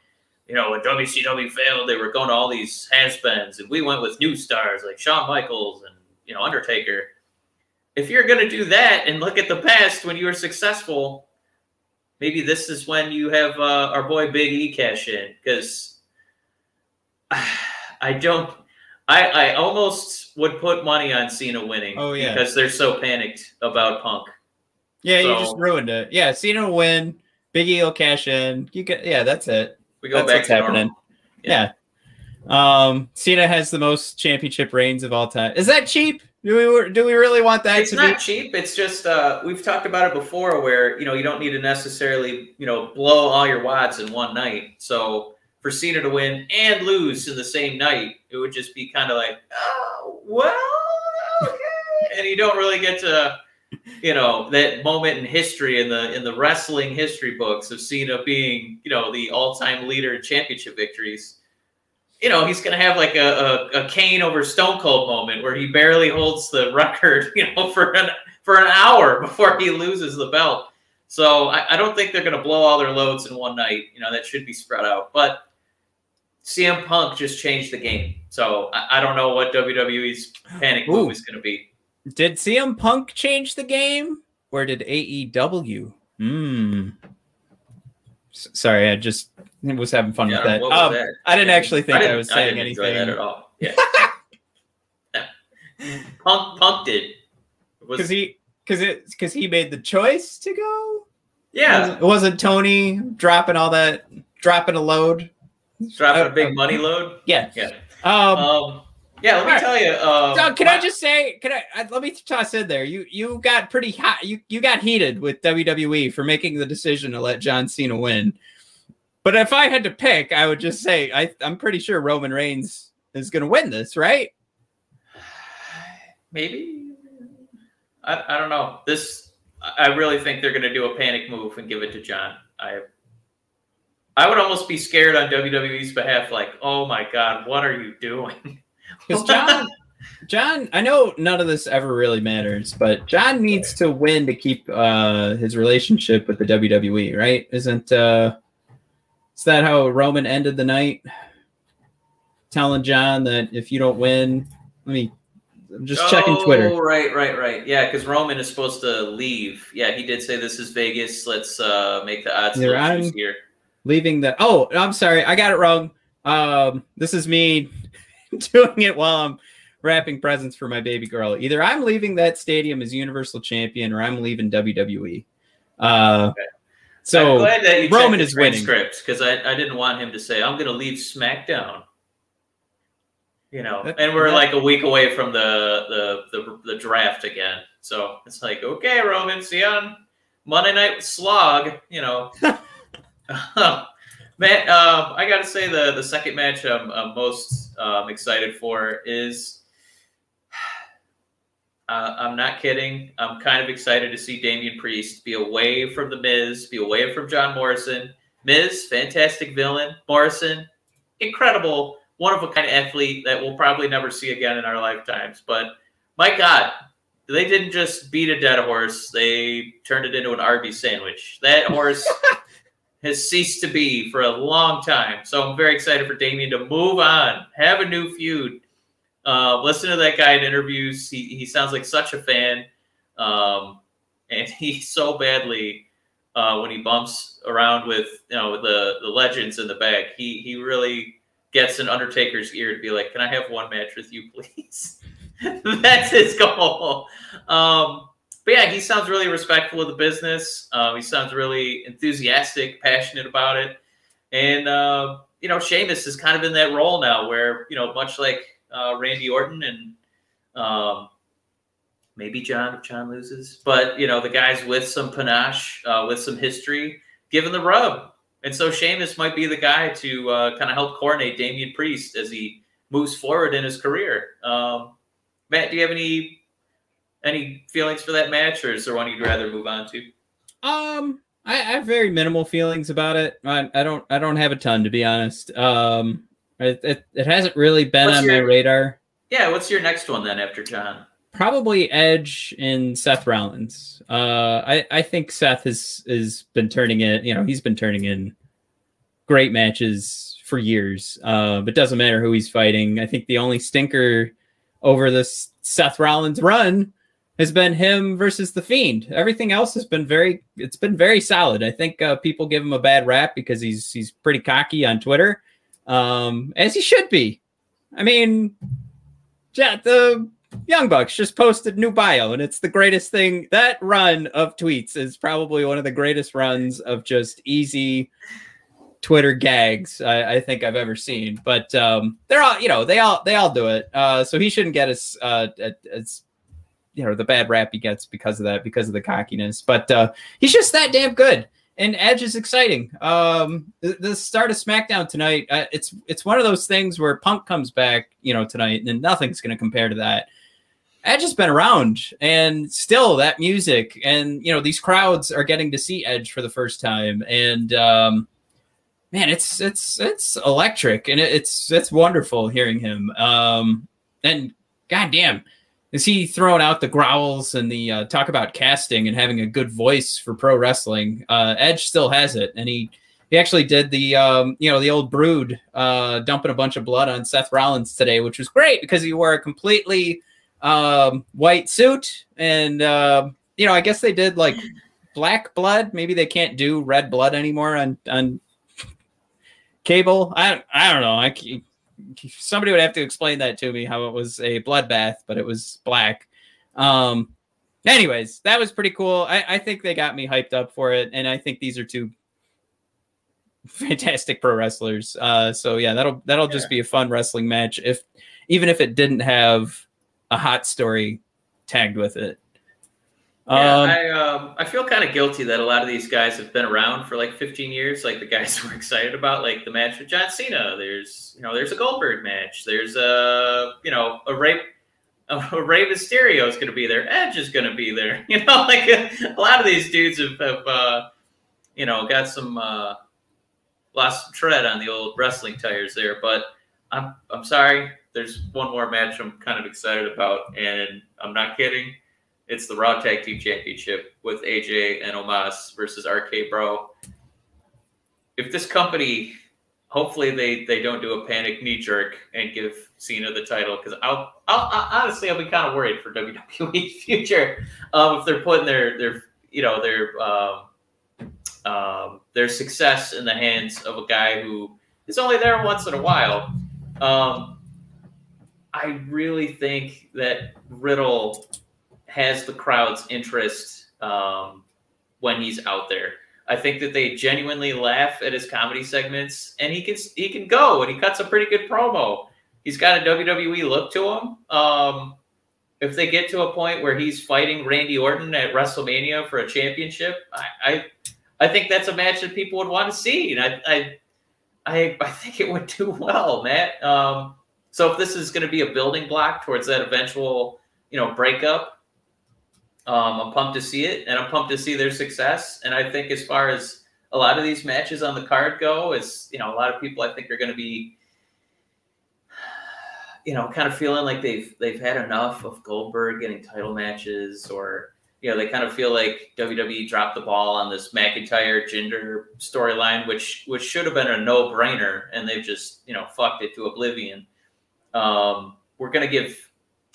you know when WCW failed, they were going to all these has-beens, and we went with new stars like Shawn Michaels and you know Undertaker. If you're going to do that and look at the past when you were successful, maybe this is when you have uh, our boy Big E cash in because I don't. I, I almost would put money on Cena winning. Oh, yeah. because they're so panicked about Punk. Yeah, you just ruined it. Yeah, Cena will win. Big E will cash in. You get yeah, that's it. We go That's back what's to happening. normal. Yeah. Um, Cena has the most championship reigns of all time. Is that cheap? Do we do we really want that It's to not be? cheap. It's just uh, we've talked about it before, where you know you don't need to necessarily you know blow all your wads in one night. So Cena to win and lose in the same night, it would just be kind of like, oh well, okay, and you don't really get to you know that moment in history in the in the wrestling history books of Cena being you know the all time leader in championship victories. You know he's gonna have like a, a, a Kane over Stone Cold moment where he barely holds the record, you know, for an for an hour before he loses the belt. So I, I don't think they're gonna blow all their loads in one night. You know that should be spread out. But CM Punk just changed the game. So I, I don't know what WWE's panic move is gonna be. Did CM Punk change the game, or did AEW? Hmm. S- Sorry, I just was having fun Yeah, with that. Um, that? I didn't actually think I, didn't- was saying didn't enjoy anything that at all. Yeah. Punk, Punk did. It was- because he because it because he made the choice to go. yeah, it wasn't Tony dropping all that dropping a load. Dropping a big money load. Yeah. Yeah. Um, Um, yeah, let me Alright. tell you. Um, Doug, can I just say? Can I, I let me toss in there? You you got pretty hot. You you got heated with WWE for making the decision to let John Cena win. but if I had to pick, I would just say I, I'm pretty sure Roman Reigns is going to win this, right? Maybe. I, I don't know. This I really think they're going to do a panic move and give it to John. I I would almost be scared on WWE's behalf, like, oh my god, what are you doing? Because John, John, I know none of this ever really matters, but John needs to win to keep uh, his relationship with the WWE, right? Isn't uh, is that how Roman ended the night? Telling John that if you don't win, let me I'm just oh, checking Twitter. Right, right, right. Yeah, because Roman is supposed to leave. Yeah, he did say this is Vegas. Let's uh, make the odds here. Leaving the. Oh, I'm sorry, I got it wrong. Um, this is me doing it while I'm wrapping presents for my baby girl. Either I'm leaving that stadium as Universal Champion, or I'm leaving WWE. Uh, okay. So I'm glad that you Roman is winning scripts because I, I didn't want him to say I'm going to leave SmackDown you know, that, and we're that, like a week away from the, the, the the draft again. So it's like, okay, Roman, see you on Monday Night Slog. You know, man, um, I got to say the the second match I'm, I'm most um, excited for is. Uh, I'm not kidding. I'm kind of excited to see Damian Priest be away from the Miz, be away from John Morrison. Miz, fantastic villain. Morrison, incredible one of a kind athlete that we'll probably never see again in our lifetimes. But my God, they didn't just beat a dead horse; they turned it into an Arby's sandwich. That horse has ceased to be for a long time. So I'm very excited for Damian to move on, have a new feud. Uh, listen to that guy in interviews. He he sounds like such a fan, um, and he so badly. Uh, when he bumps around with you know the the legends in the back, he he really gets an Undertaker's ear to be like, "Can I have one match with you, please?" That's his goal. Um, but yeah, he sounds really respectful of the business. Uh, he sounds really enthusiastic, passionate about it, and uh, you know, Sheamus is kind of in that role now, where you know, much like uh, Randy Orton and um, maybe John if John loses, but you know, the guys with some panache, uh, with some history, given the rub and so Sheamus might be the guy to uh, kind of help coordinate Damian Priest as he moves forward in his career. Um, Matt, do you have any any feelings for that match, or is there one you'd rather move on to? Um, I, I have very minimal feelings about it. I, I, don't I don't have a ton to be honest. Um, it it, it hasn't really been what's on your, my radar. Yeah, what's your next one then after John? Probably Edge and Seth Rollins. Uh, I I think Seth has has been turning in. You know, he's been turning in great matches for years. Uh, but doesn't matter who he's fighting. I think the only stinker over this Seth Rollins run has been him versus the Fiend. Everything else has been very. It's been very solid. I think uh, people give him a bad rap because he's he's pretty cocky on Twitter, um, as he should be. I mean, yeah, the Young Bucks just posted new bio, and it's the greatest thing. That run of tweets is probably one of the greatest runs of just easy Twitter gags I, I think I've ever seen. But um, they're all, you know, they all they all do it. Uh, so he shouldn't get as uh, as you know the bad rap he gets because of that, because of the cockiness. But uh, he's just that damn good. And Edge is exciting. Um, the, the start of SmackDown tonight, uh, it's it's one of those things where Punk comes back, you know, tonight, and nothing's going to compare to that. Edge has been around, and still that music, and you know these crowds are getting to see Edge for the first time, and um, man, it's it's it's electric, and it's it's wonderful hearing him. Um, and goddamn, is he throwing out the growls and the uh, talk about casting and having a good voice for pro wrestling? Uh, Edge still has it, and he he actually did the um, you know the old brood uh, dumping a bunch of blood on Seth Rollins today, which was great because he wore a completely um, white suit, and uh, you know I guess they did like black blood. Maybe they can't do red blood anymore on on cable. I I don't know. I somebody would have to explain that to me how it was a bloodbath, but it was black. Um, anyways, that was pretty cool. I, I think they got me hyped up for it, and I think these are two fantastic pro wrestlers. Uh, so yeah, that'll that'll just be a fun wrestling match. If even if it didn't have a hot story tagged with it. Yeah, Um, I um, I feel kind of guilty that a lot of these guys have been around for like 15 years. Like the guys we're excited about, like the match with John Cena. There's you know there's a Goldberg match. There's a you know a Rey a Rey Mysterio is going to be there. Edge is going to be there. You know, like a, a lot of these dudes have, have uh, you know got some uh, lost some tread on the old wrestling tires there. But I'm I'm sorry. There's one more match I'm kind of excited about, and I'm not kidding. It's the Raw Tag Team Championship with AJ and Omos versus RK Bro. If this company, hopefully they they don't do a panic knee jerk and give Cena the title, because I'll, I'll, i honestly I'll be kind of worried for WWE's future um, if they're putting their their you know their um, um, their success in the hands of a guy who is only there once in a while. Um, I really think that Riddle has the crowd's interest um, when he's out there. I think that they genuinely laugh at his comedy segments, and he can he can go and he cuts a pretty good promo. He's got a WWE look to him. Um, if they get to a point where he's fighting Randy Orton at WrestleMania for a championship, I I, I think that's a match that people would want to see, and I I I, I think it would do well, Matt. Um, so if this is going to be a building block towards that eventual you know breakup, um, I'm pumped to see it, and I'm pumped to see their success. And I think as far as a lot of these matches on the card go, is you know a lot of people I think are going to be, you know, kind of feeling like they've they've had enough of Goldberg getting title matches, or you know they kind of feel like WWE dropped the ball on this McIntyre Jinder storyline, which which should have been a no brainer, and they've just you know fucked it to oblivion. Um, we're gonna give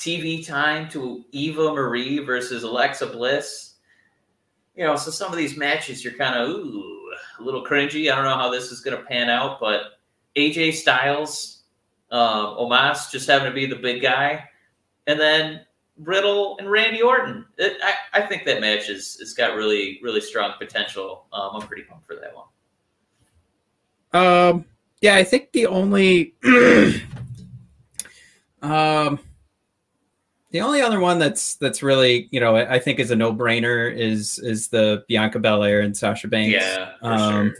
TV time to Eva Marie versus Alexa Bliss. You know, so some of these matches you're kind of ooh a little cringy. I don't know how this is going to pan out, but AJ Styles, um, Omos just having to be the big guy, and then Riddle and Randy Orton. It, I, I think that match is it's got really really strong potential. Um, I'm pretty pumped for that one. Um, yeah, I think the only, um, the only other one that's that's really you know I think is a no brainer is is the Bianca Belair and Sasha Banks. Yeah, Um, sure.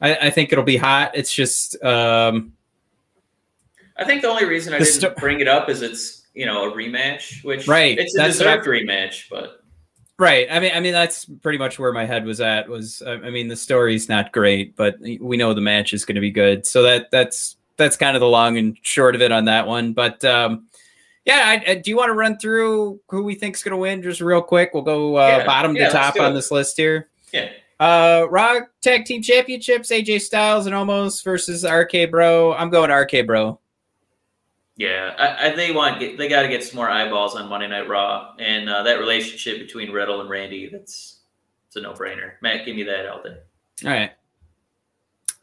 I, I think it'll be hot. It's just um, I think the only reason I didn't bring it up is it's you know a rematch, which Right, it's a that's deserved rematch, but right. I mean, I mean that's pretty much where my head was at. Was I I mean the story's not great, but we know the match is going to be good. So that that's that's kind of the long and short of it on that one. But um, yeah, I, I, do you want to run through who we think's going to win just real quick? We'll go uh, Yeah, bottom yeah, to top on this list here. yeah. Uh, Raw Tag Team Championships: AJ Styles and Omos versus RK Bro. I'm going RK Bro. Yeah, I, I, they want get, they got to get some more eyeballs on Monday Night Raw, and uh, that relationship between Riddle and Randy. That's it's a no brainer. Matt, give me that all day. All right.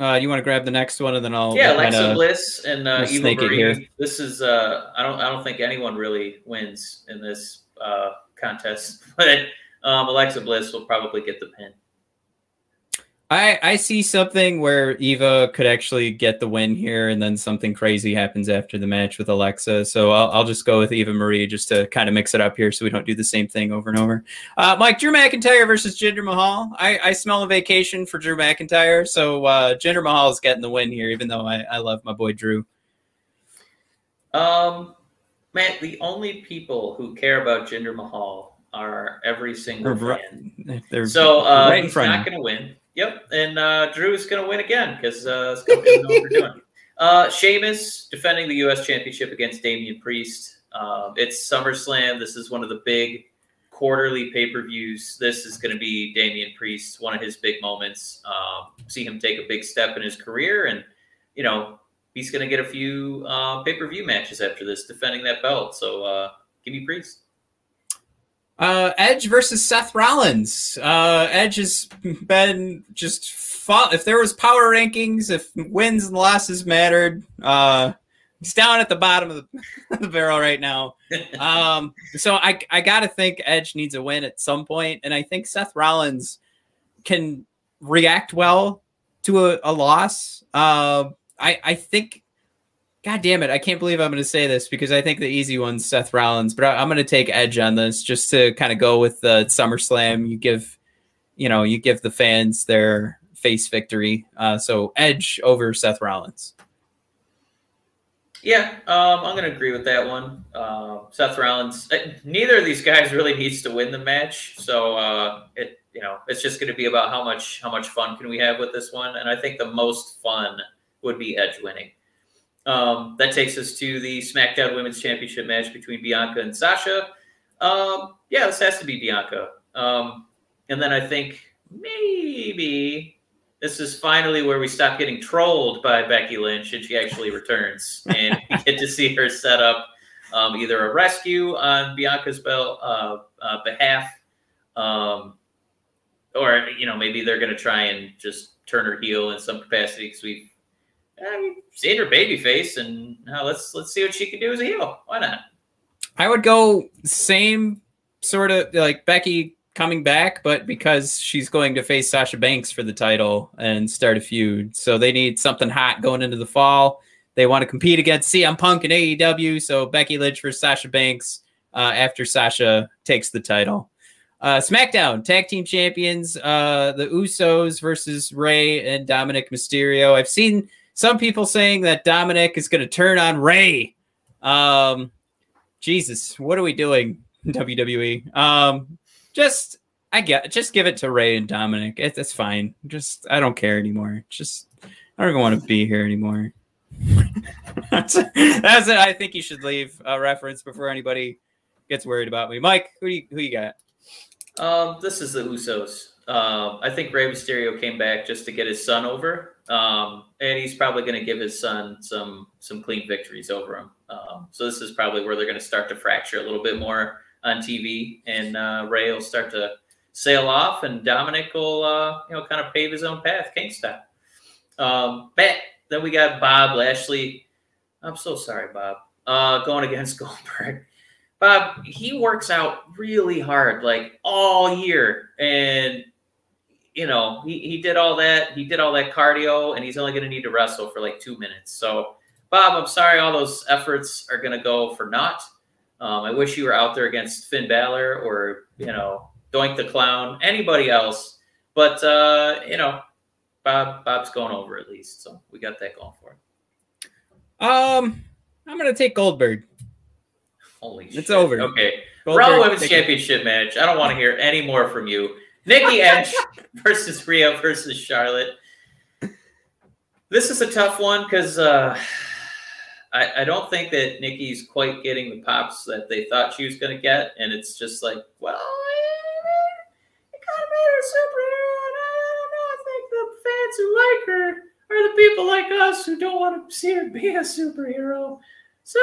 Uh, you want to grab the next one, and then I'll yeah, Alexa Bliss and uh, Eva Marie. This is uh, I don't I don't think anyone really wins in this uh, contest, but um, Alexa Bliss will probably get the pin. I I see something where Eva could actually get the win here, and then something crazy happens after the match with Alexa. So I'll, I'll just go with Eva Marie just to kind of mix it up here, so we don't do the same thing over and over. Uh, Mike Drew McIntyre versus Jinder Mahal. I, I smell a vacation for Drew McIntyre, so uh, Jinder Mahal is getting the win here, even though I, I love my boy Drew. Um, Matt, the only people who care about Jinder Mahal are every single Right. fan. They're So uh, right in he's not going to win. Yep, and uh, is going to win again because uh, this company doesn't know what they're doing. Uh, Sheamus defending the U.S. Championship against Damian Priest. Um, it's SummerSlam. This is one of the big quarterly pay per views. This is going to be Damian Priest, one of his big moments. Um, see him take a big step in his career, and you know he's going to get a few uh, pay per view matches after this, defending that belt. So uh, give me Priest. Uh, Edge versus Seth Rollins. Uh, Edge has been just fa- if there was power rankings, if wins and losses mattered, uh, he's down at the bottom of the, the barrel right now. Um, so I I gotta think Edge needs a win at some point, and I think Seth Rollins can react well to a, a loss. Uh, I I think God damn it! I can't believe I'm going to say this because I think the easy one's Seth Rollins, but I, am going to take Edge on this just to kind of go with the SummerSlam. You give, you know, you give the fans their face victory. Uh, so Edge over Seth Rollins. Yeah, um, I'm going to agree with that one. Uh, Seth Rollins. Uh, neither of these guys really needs to win the match, so uh, it you know it's just going to be about how much how much fun can we have with this one, and I think the most fun would be Edge winning. Um, that takes us to the SmackDown Women's Championship match between Bianca and Sasha. Um, yeah, this has to be Bianca. Um, and then I think maybe this is finally where we stop getting trolled by Becky Lynch and she actually returns and we get to see her set up um, either a rescue on Bianca's belt, uh, uh, behalf, um, or you know maybe they're going to try and just turn her heel in some capacity because we've uh, seen her baby face and uh, let's let's see what she can do as a heel. Why not? I would go same sort of like Becky coming back, but because she's going to face Sasha Banks for the title and start a feud. So they need something hot going into the fall. They want to compete against CM Punk and AEW. So Becky Lynch versus Sasha Banks uh, after Sasha takes the title. Uh, SmackDown Tag Team Champions, uh, the Usos versus Rey and Dominic Mysterio. I've seen some people saying that Dominic is going to turn on Rey. Um, Jesus, what are we doing, WWE? Um, just I get just give it to Rey and Dominic. It, it's fine. Just I don't care anymore. Just I don't want to be here anymore. that's, that's it. I think you should leave a reference before anybody gets worried about me. Mike, who you, who you got? Um, this is the Usos. Um, I think Rey Mysterio came back just to get his son over, um, and he's probably going to give his son some some clean victories over him. Um, so this is probably where they're going to start to fracture a little bit more on TV, and uh, Rey will start to sail off, and Dominic will uh, you know kind of pave his own path, King style. Um, but then we got Bob Lashley. I'm so sorry, Bob. Uh, going against Goldberg. Bob, he works out really hard, like all year, and you know he, he did all that. He did all that cardio, and he's only going to need to wrestle for like two minutes. So, Bob, I'm sorry, all those efforts are going to go for naught. Um, I wish you were out there against Finn Balor or you know Doink the Clown, anybody else. But uh, you know, Bob Bob's going over at least, so we got that going for him. Um, I'm gonna take Goldberg. Holy it's shit. over. Okay, Raw Women's Championship it. match. I don't want to hear any more from you. Nikki Edge versus Rhea versus Charlotte. This is a tough one because uh, I, I don't think that Nikki's quite getting the pops that they thought she was going to get, and it's just like, well, it kind of made her a superhero, and I don't know. I think the fans who like her are the people like us who don't want to see her be a superhero. So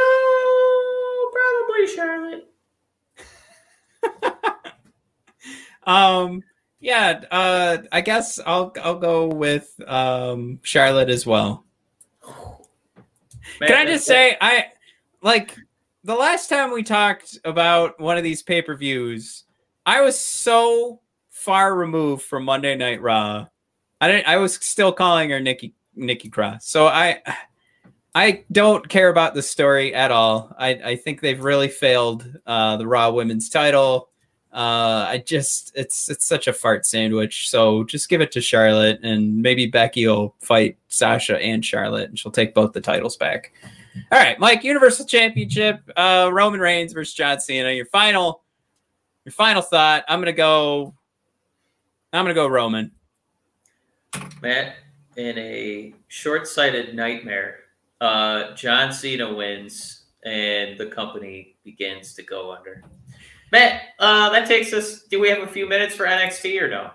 probably Charlotte. um. Yeah. Uh. I guess I'll I'll go with um Charlotte as well. Man, Can I just say, I like the last time we talked about one of these pay per views, I was so far removed from Monday Night Raw. I didn't. I was still calling her Nikki Nikki Cross. So I, I don't care about the story at all. I I think they've really failed uh, the Raw Women's Title. Uh, I just it's it's such a fart sandwich. So just give it to Charlotte, and maybe Becky will fight Sasha and Charlotte, and she'll take both the titles back. All right, Mike, Universal Championship, uh, Roman Reigns versus John Cena. Your final, your final thought. I'm gonna go. I'm gonna go Roman. Matt, in a short-sighted nightmare, uh, John Cena wins, and the company begins to go under. Matt, uh, that takes us. Do we have a few minutes for NXT or no?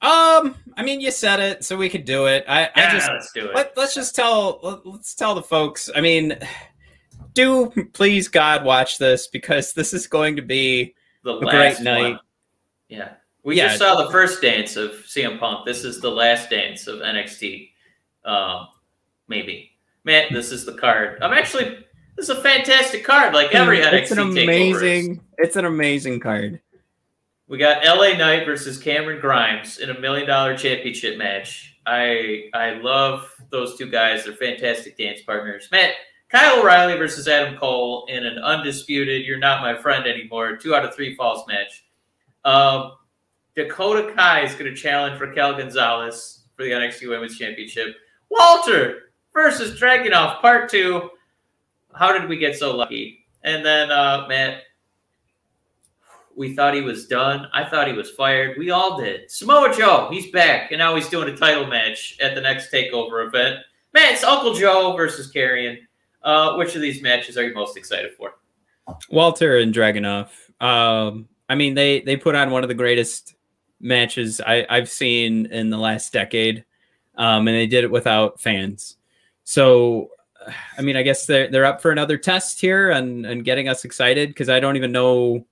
Um, I mean, you said it, so we could do it. I, yeah, I just let's do it. Let, us just tell let, us tell the folks. I mean, do please God watch this because this is going to be the a great night. One. Yeah, we yeah. just saw the first dance of CM Punk. This is the last dance of NXT. Um, maybe, Matt. This is the card. I'm actually this is a fantastic card, like every NXT It's an amazing. It's an amazing card. We got LA Knight versus Cameron Grimes in a million dollar championship match. I I love those two guys. They're fantastic dance partners. Matt Kyle O'Reilly versus Adam Cole in an undisputed "You're not my friend anymore" two out of three falls match. Um, Dakota Kai is going to challenge Raquel Gonzalez for the NXT Women's Championship. Walter versus Dragunov Part Two. How did we get so lucky? And then uh, Matt, we thought he was done. I thought he was fired. We all did. Samoa Joe, he's back, and now he's doing a title match at the next Takeover event. Man, it's Uncle Joe versus Karrion. Uh, which of these matches are you most excited for? Walter and Dragunov. Um, I mean, they they put on one of the greatest matches I, I've seen in the last decade, um, and they did it without fans. So, I mean, I guess they're they're up for another test here and and getting us excited because I don't even know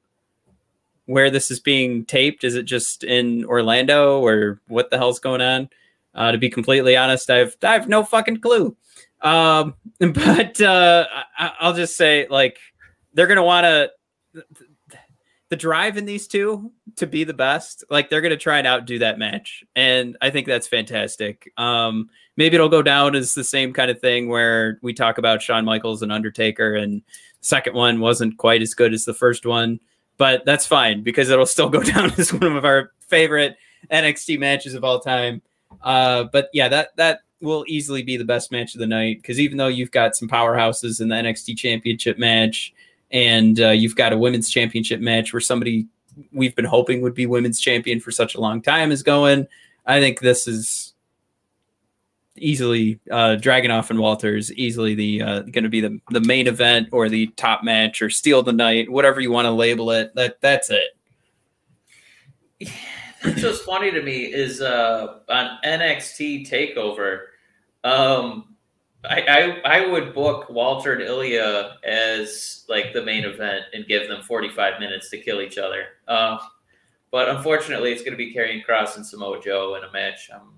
where this is being taped. Is it just in Orlando or what the hell's going on? Uh, to be completely honest, I've I have no fucking clue. Um, but uh, I, will just say, like, they're gonna want to the drive in these two to be the best. Like, they're gonna try and outdo that match, and I think that's fantastic. Um, maybe it'll go down as the same kind of thing where we talk about Shawn Michaels and Undertaker, and second one wasn't quite as good as the first one but that's fine because it'll still go down as one of our favorite NXT matches of all time. Uh, but yeah, that that will easily be the best match of the night because even though you've got some powerhouses in the NXT Championship match and uh, you've got a women's championship match where somebody we've been hoping would be women's champion for such a long time is going, I think this is easily uh, Dragunov and Walters easily the uh, going to be the the main event or the top match or steal the night, whatever you want to label it. That that's it. That's what's funny to me is uh, on NXT Takeover. Um, I, I, I would book Walter and Ilya as like the main event and give them 45 minutes to kill each other. Uh, but unfortunately, it's going to be Karrion Cross and Samoa Joe in a match. I'm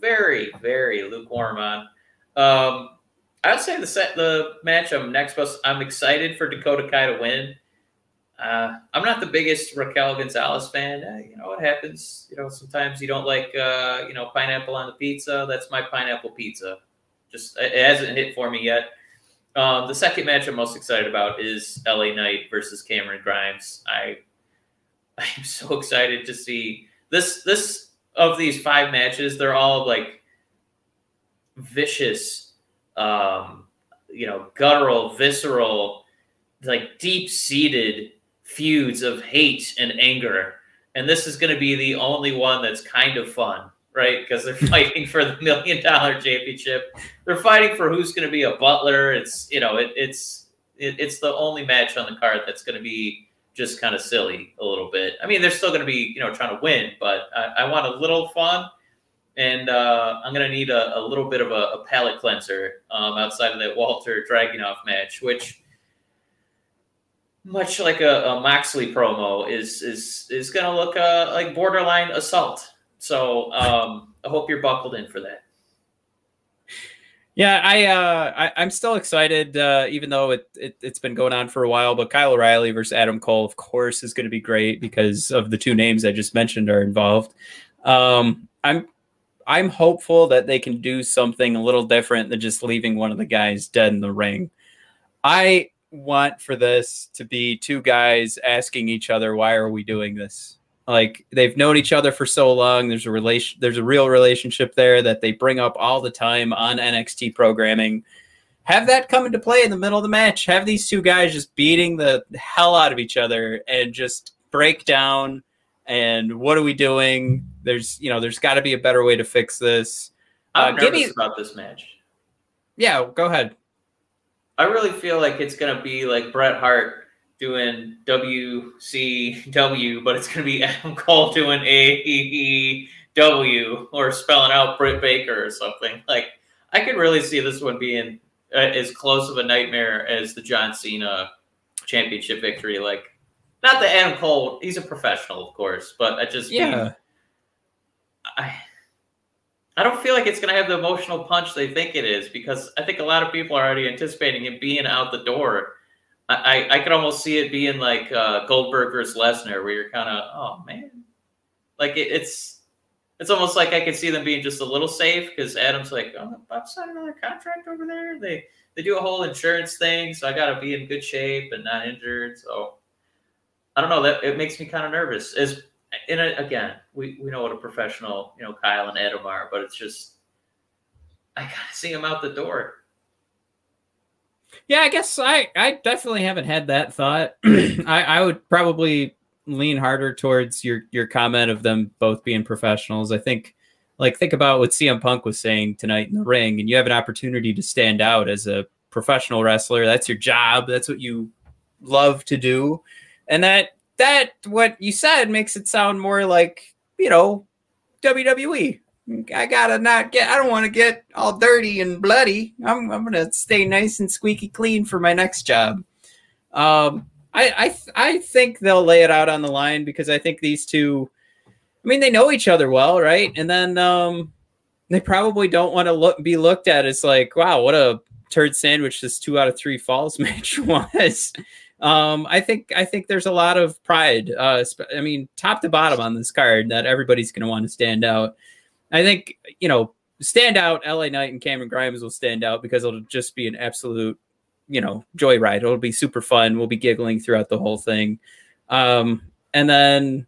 very, very lukewarm on. Um, I'd say the set, the match I'm next most I'm excited for Dakota Kai to win. Uh, I'm not the biggest Raquel Gonzalez fan. Uh, you know what happens. You know sometimes you don't like uh, you know pineapple on the pizza. That's my pineapple pizza. Just it hasn't hit for me yet. Um, the second match I'm most excited about is LA Knight versus Cameron Grimes. I I'm so excited to see this this of these five matches, they're all like vicious, um, you know, guttural, visceral, like deep seated feuds of hate and anger. And this is going to be the only one that's kind of fun, right? Because they're fighting for the million dollar championship. They're fighting for who's going to be a butler. It's, you know, it, it's, it, it's the only match on the card that's going to be just kind of silly a little bit. I mean, they're still going to be, you know, trying to win, but I, I want a little fun, and uh, I'm going to need a, a, little bit of a, a palate cleanser um, outside of that Walter Dragunov match, which, much like a, a Moxley promo, is is is going to look uh, like borderline assault. So um, I hope you're buckled in for that. Yeah, I, uh, I am still excited, uh, even though it, it has been going on for a while. But Kyle O'Reilly versus Adam Cole, of course, is going to be great because of the two names I just mentioned are involved. Um, I'm I'm hopeful that they can do something a little different than just leaving one of the guys dead in the ring. I want for this to be two guys asking each other, "Why are we doing this?" Like they've known each other for so long. There's a relation there's a real relationship there that they bring up all the time on NXT programming. Have that come into play in the middle of the match. Have these two guys just beating the hell out of each other and just break down. And what are we doing? There's you know there's got to be a better way to fix this. I'm uh, nervous me, about this match. Yeah go ahead. I really feel like it's gonna be like Bret Hart doing WCW, but it's going to be Adam Cole doing AEW or spelling out Britt Baker or something. Like, I could really see this one being uh, as close of a nightmare as the John Cena championship victory. Like, not that Adam Cole, he's a professional, of course, but I just, yeah. I, I don't feel like it's going to have the emotional punch they think it is because I think a lot of people are already anticipating him being out the door I, I could almost see it being like uh, Goldberg versus Lesnar, where you're kind of, oh man, like it, it's it's almost like I could see them being just a little safe because Adam's like, oh, Bob signed another contract over there. They they do a whole insurance thing, so I got to be in good shape and not injured. So I don't know that it makes me kind of nervous. As in a, again, we we know what a professional you know Kyle and Adam are, but it's just I gotta see him out the door. Yeah, I guess I I definitely haven't had that thought. I I would probably lean harder towards your your comment of them both being professionals. I think like think about what CM Punk was saying tonight in the ring and you have an opportunity to stand out as a professional wrestler. That's your job. That's what you love to do. And that that what you said makes it sound more like, you know, WWE. I gotta not get. I don't want to get all dirty and bloody. I'm I'm gonna stay nice and squeaky clean for my next job. Um, I I I think they'll lay it out on the line because I think these two. I mean, they know each other well, right? And then um, they probably don't want to look be looked at as like, wow, what a turd sandwich this two out of three falls match was. Um, I think I think there's a lot of pride. Uh, I mean, top to bottom on this card that everybody's going to want to stand out. I think you know, stand out. LA Knight and Cameron Grimes will stand out because it'll just be an absolute, you know, joyride. It'll be super fun. We'll be giggling throughout the whole thing. Um, and then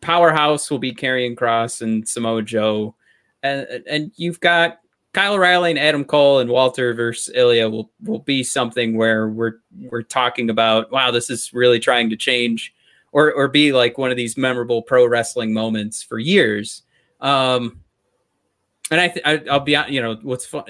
Powerhouse will be Karrion cross and Samoa Joe, and and you've got Kyle O'Reilly and Adam Cole and Walter versus Ilya will will be something where we're we're talking about wow this is really trying to change or or be like one of these memorable pro wrestling moments for years. Um, and I, th- I will be you know what's fun.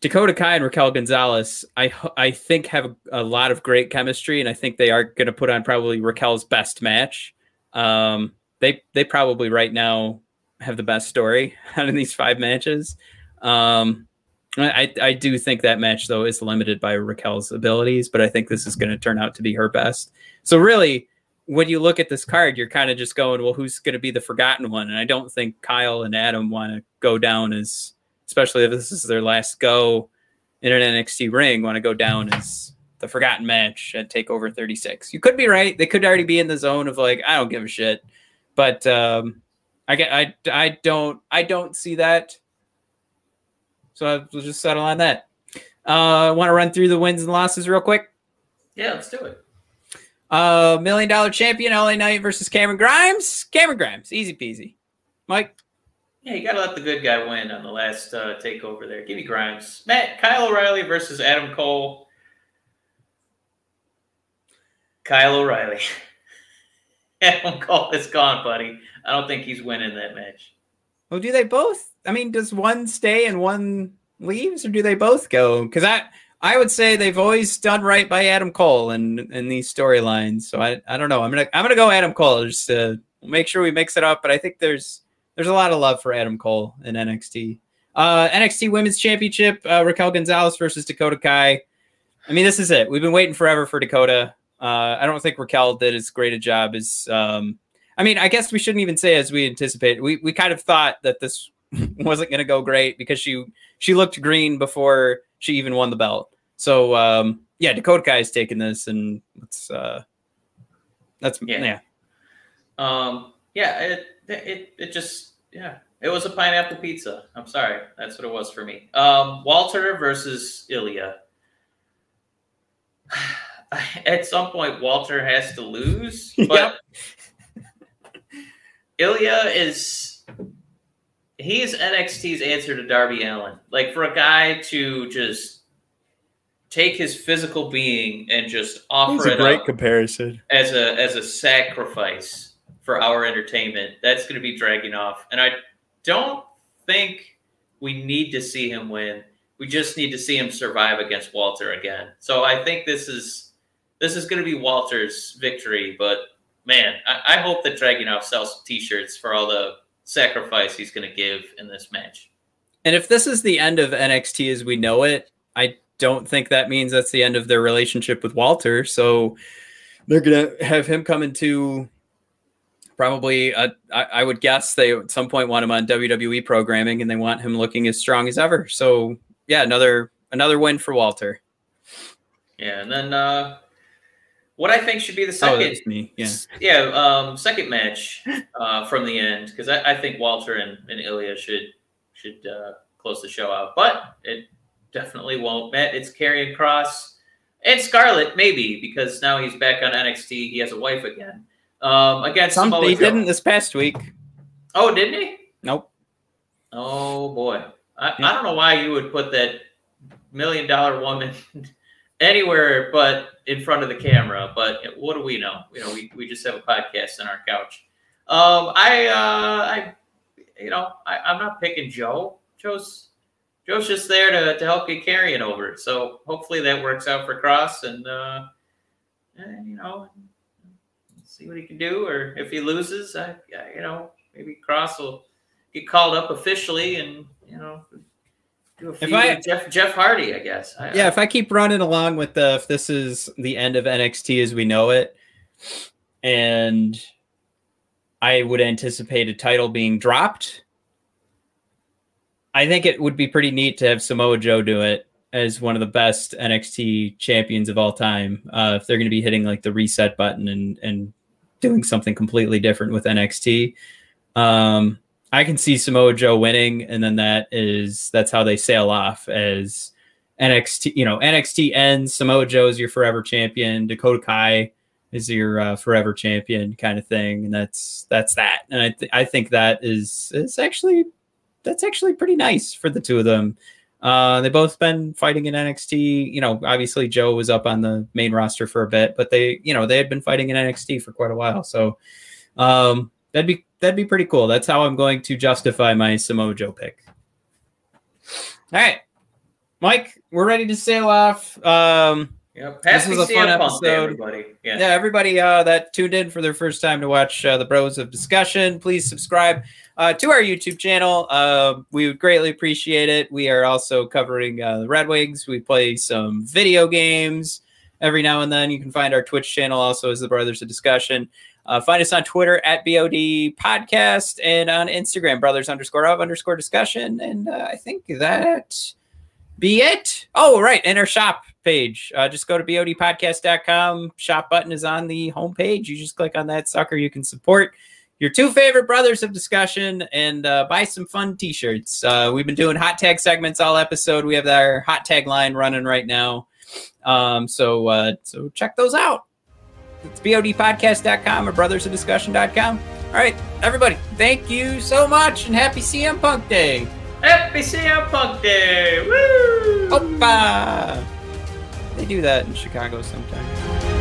Dakota Kai and Raquel Gonzalez, I I think have a, a, lot of great chemistry, and I think they are going to put on probably Raquel's best match. Um, they they probably right now have the best story out of these five matches. Um, I I do think that match though is limited by Raquel's abilities, but I think this is going to turn out to be her best. So really, when you look at this card, you're kind of just going, well, who's going to be the forgotten one? And I don't think Kyle and Adam want to go down as, especially if this is their last go in an NXT ring, want to go down as the forgotten match at Takeover 36. You could be right; they could already be in the zone of like, I don't give a shit. But um, I get, I, I don't, I don't see that. So we'll just settle on that. Uh, want to run through the wins and losses real quick? Yeah, let's do it. Uh, million dollar champion LA Knight versus Cameron Grimes. Cameron Grimes, easy peasy. Mike. Yeah, you gotta let the good guy win on the last uh, takeover there. Give me Grimes. Matt Kyle O'Reilly versus Adam Cole. Kyle O'Reilly. Adam Cole is gone, buddy. I don't think he's winning that match. Well, do they both? I mean, does one stay and one leaves, or do they both go? Because I I would say they've always done right by Adam Cole in in these storylines. So I I don't know. I'm gonna I'm gonna go Adam Cole just to make sure we mix it up. But I think there's there's a lot of love for Adam Cole in NXT. Uh, NXT Women's Championship: uh, Raquel Gonzalez versus Dakota Kai. I mean, this is it. We've been waiting forever for Dakota. Uh, I don't think Raquel did as great a job as. Um, I mean, I guess we shouldn't even say as we anticipated. We we kind of thought that this wasn't going to go great because she she looked green before she even won the belt. So um, yeah, Dakota Kai is taking this, and it's uh, that's yeah. yeah. Um, yeah, it it it just yeah, it was a pineapple pizza. I'm sorry, that's what it was for me. Um, Walter versus Ilya. At some point, Walter has to lose, but Ilya is he's NXT's answer to Darby Allin. Like for a guy to just take his physical being and just offer That's a it great comparison as a as a sacrifice for our entertainment. That's going to be Dragunov, and I don't think we need to see him win. We just need to see him survive against Walter again. So I think this is this is going to be Walter's victory. But man, I, I hope that Dragunov sells T-shirts for all the sacrifice he's going to give in this match. And if this is the end of NXT as we know it, I don't think that means that's the end of their relationship with Walter. So they're gonna have him come into probably a, I, I would guess they at some point want him on WWE programming and they want him looking as strong as ever. So yeah, another another win for Walter. Yeah, and then uh what I think should be the Oh, second. me. Yeah. yeah, um, second match uh, from the end because I, I think Walter and, and Ilya should should uh, close the show out, but it definitely won't. Matt, it's Karrion Cross and Scarlett maybe because now he's back on NXT. He has a wife again. Um, against Some, Samoa he Joe. didn't this past week. Oh, didn't he? Nope. Oh boy, I, Yeah. I don't know why you would put that million dollar woman anywhere but in front of the camera. But what do we know? You know, we, we just have a podcast on our couch. Um, I uh, I you know I, I'm not picking Joe. Joe's Joe's just there to, to help get Karrion over. So hopefully that works out for Cross and uh, and, you know see what he can do. Or if he loses, I, I you know maybe Cross will get called up officially and you know do a feud I- Jeff Jeff Hardy, I guess. I, Yeah, if I keep running along with the if this is the end of NXT as we know it, and I would anticipate a title being dropped, I think it would be pretty neat to have Samoa Joe do it as one of the best NXT champions of all time. Uh, if they're going to be hitting like the reset button and and doing something completely different with NXT, um, I can see Samoa Joe winning, and then that is that's how they sail off as NXT. You know, NXT ends. Samoa Joe is your forever champion. Dakota Kai is your uh, forever champion, kind of thing, and that's that's that. And I th- I think that is is actually that's actually pretty nice for the two of them. Uh, they both been fighting in NXT. You know, obviously Joe was up on the main roster for a bit, but they, you know, they had been fighting in NXT for quite a while. So um, that'd be that'd be pretty cool. That's how I'm going to justify my Samoa Joe pick. All right, Mike, we're ready to sail off. Um, Yep. This was a fun CM Punk Day, episode. everybody. Yeah. yeah, everybody uh, that tuned in for their first time to watch uh, the Bros of Discussion, please subscribe uh, to our YouTube channel. Uh, we would greatly appreciate it. We are also covering uh, the Red Wings. We play some video games every now and then. You can find our Twitch channel also as the Brothers of Discussion. Uh, find us on Twitter at BOD Podcast and on Instagram, brothers underscore of underscore discussion. And uh, I think that be it. Oh, right. And our shop page. Uh, just go to bodpodcast.com. Shop button is on the homepage. You just click on that sucker. You can support your two favorite brothers of discussion and uh, buy some fun t-shirts. Uh, we've been doing hot tag segments all episode. We have our hot tag line running right now. Um, so uh, so check those out. It's bodpodcast.com or brothersofdiscussion.com. All right, everybody, thank you so much and happy CM Punk Day. Happy CM Punk Day! Woo! Opa! They do that in Chicago sometimes.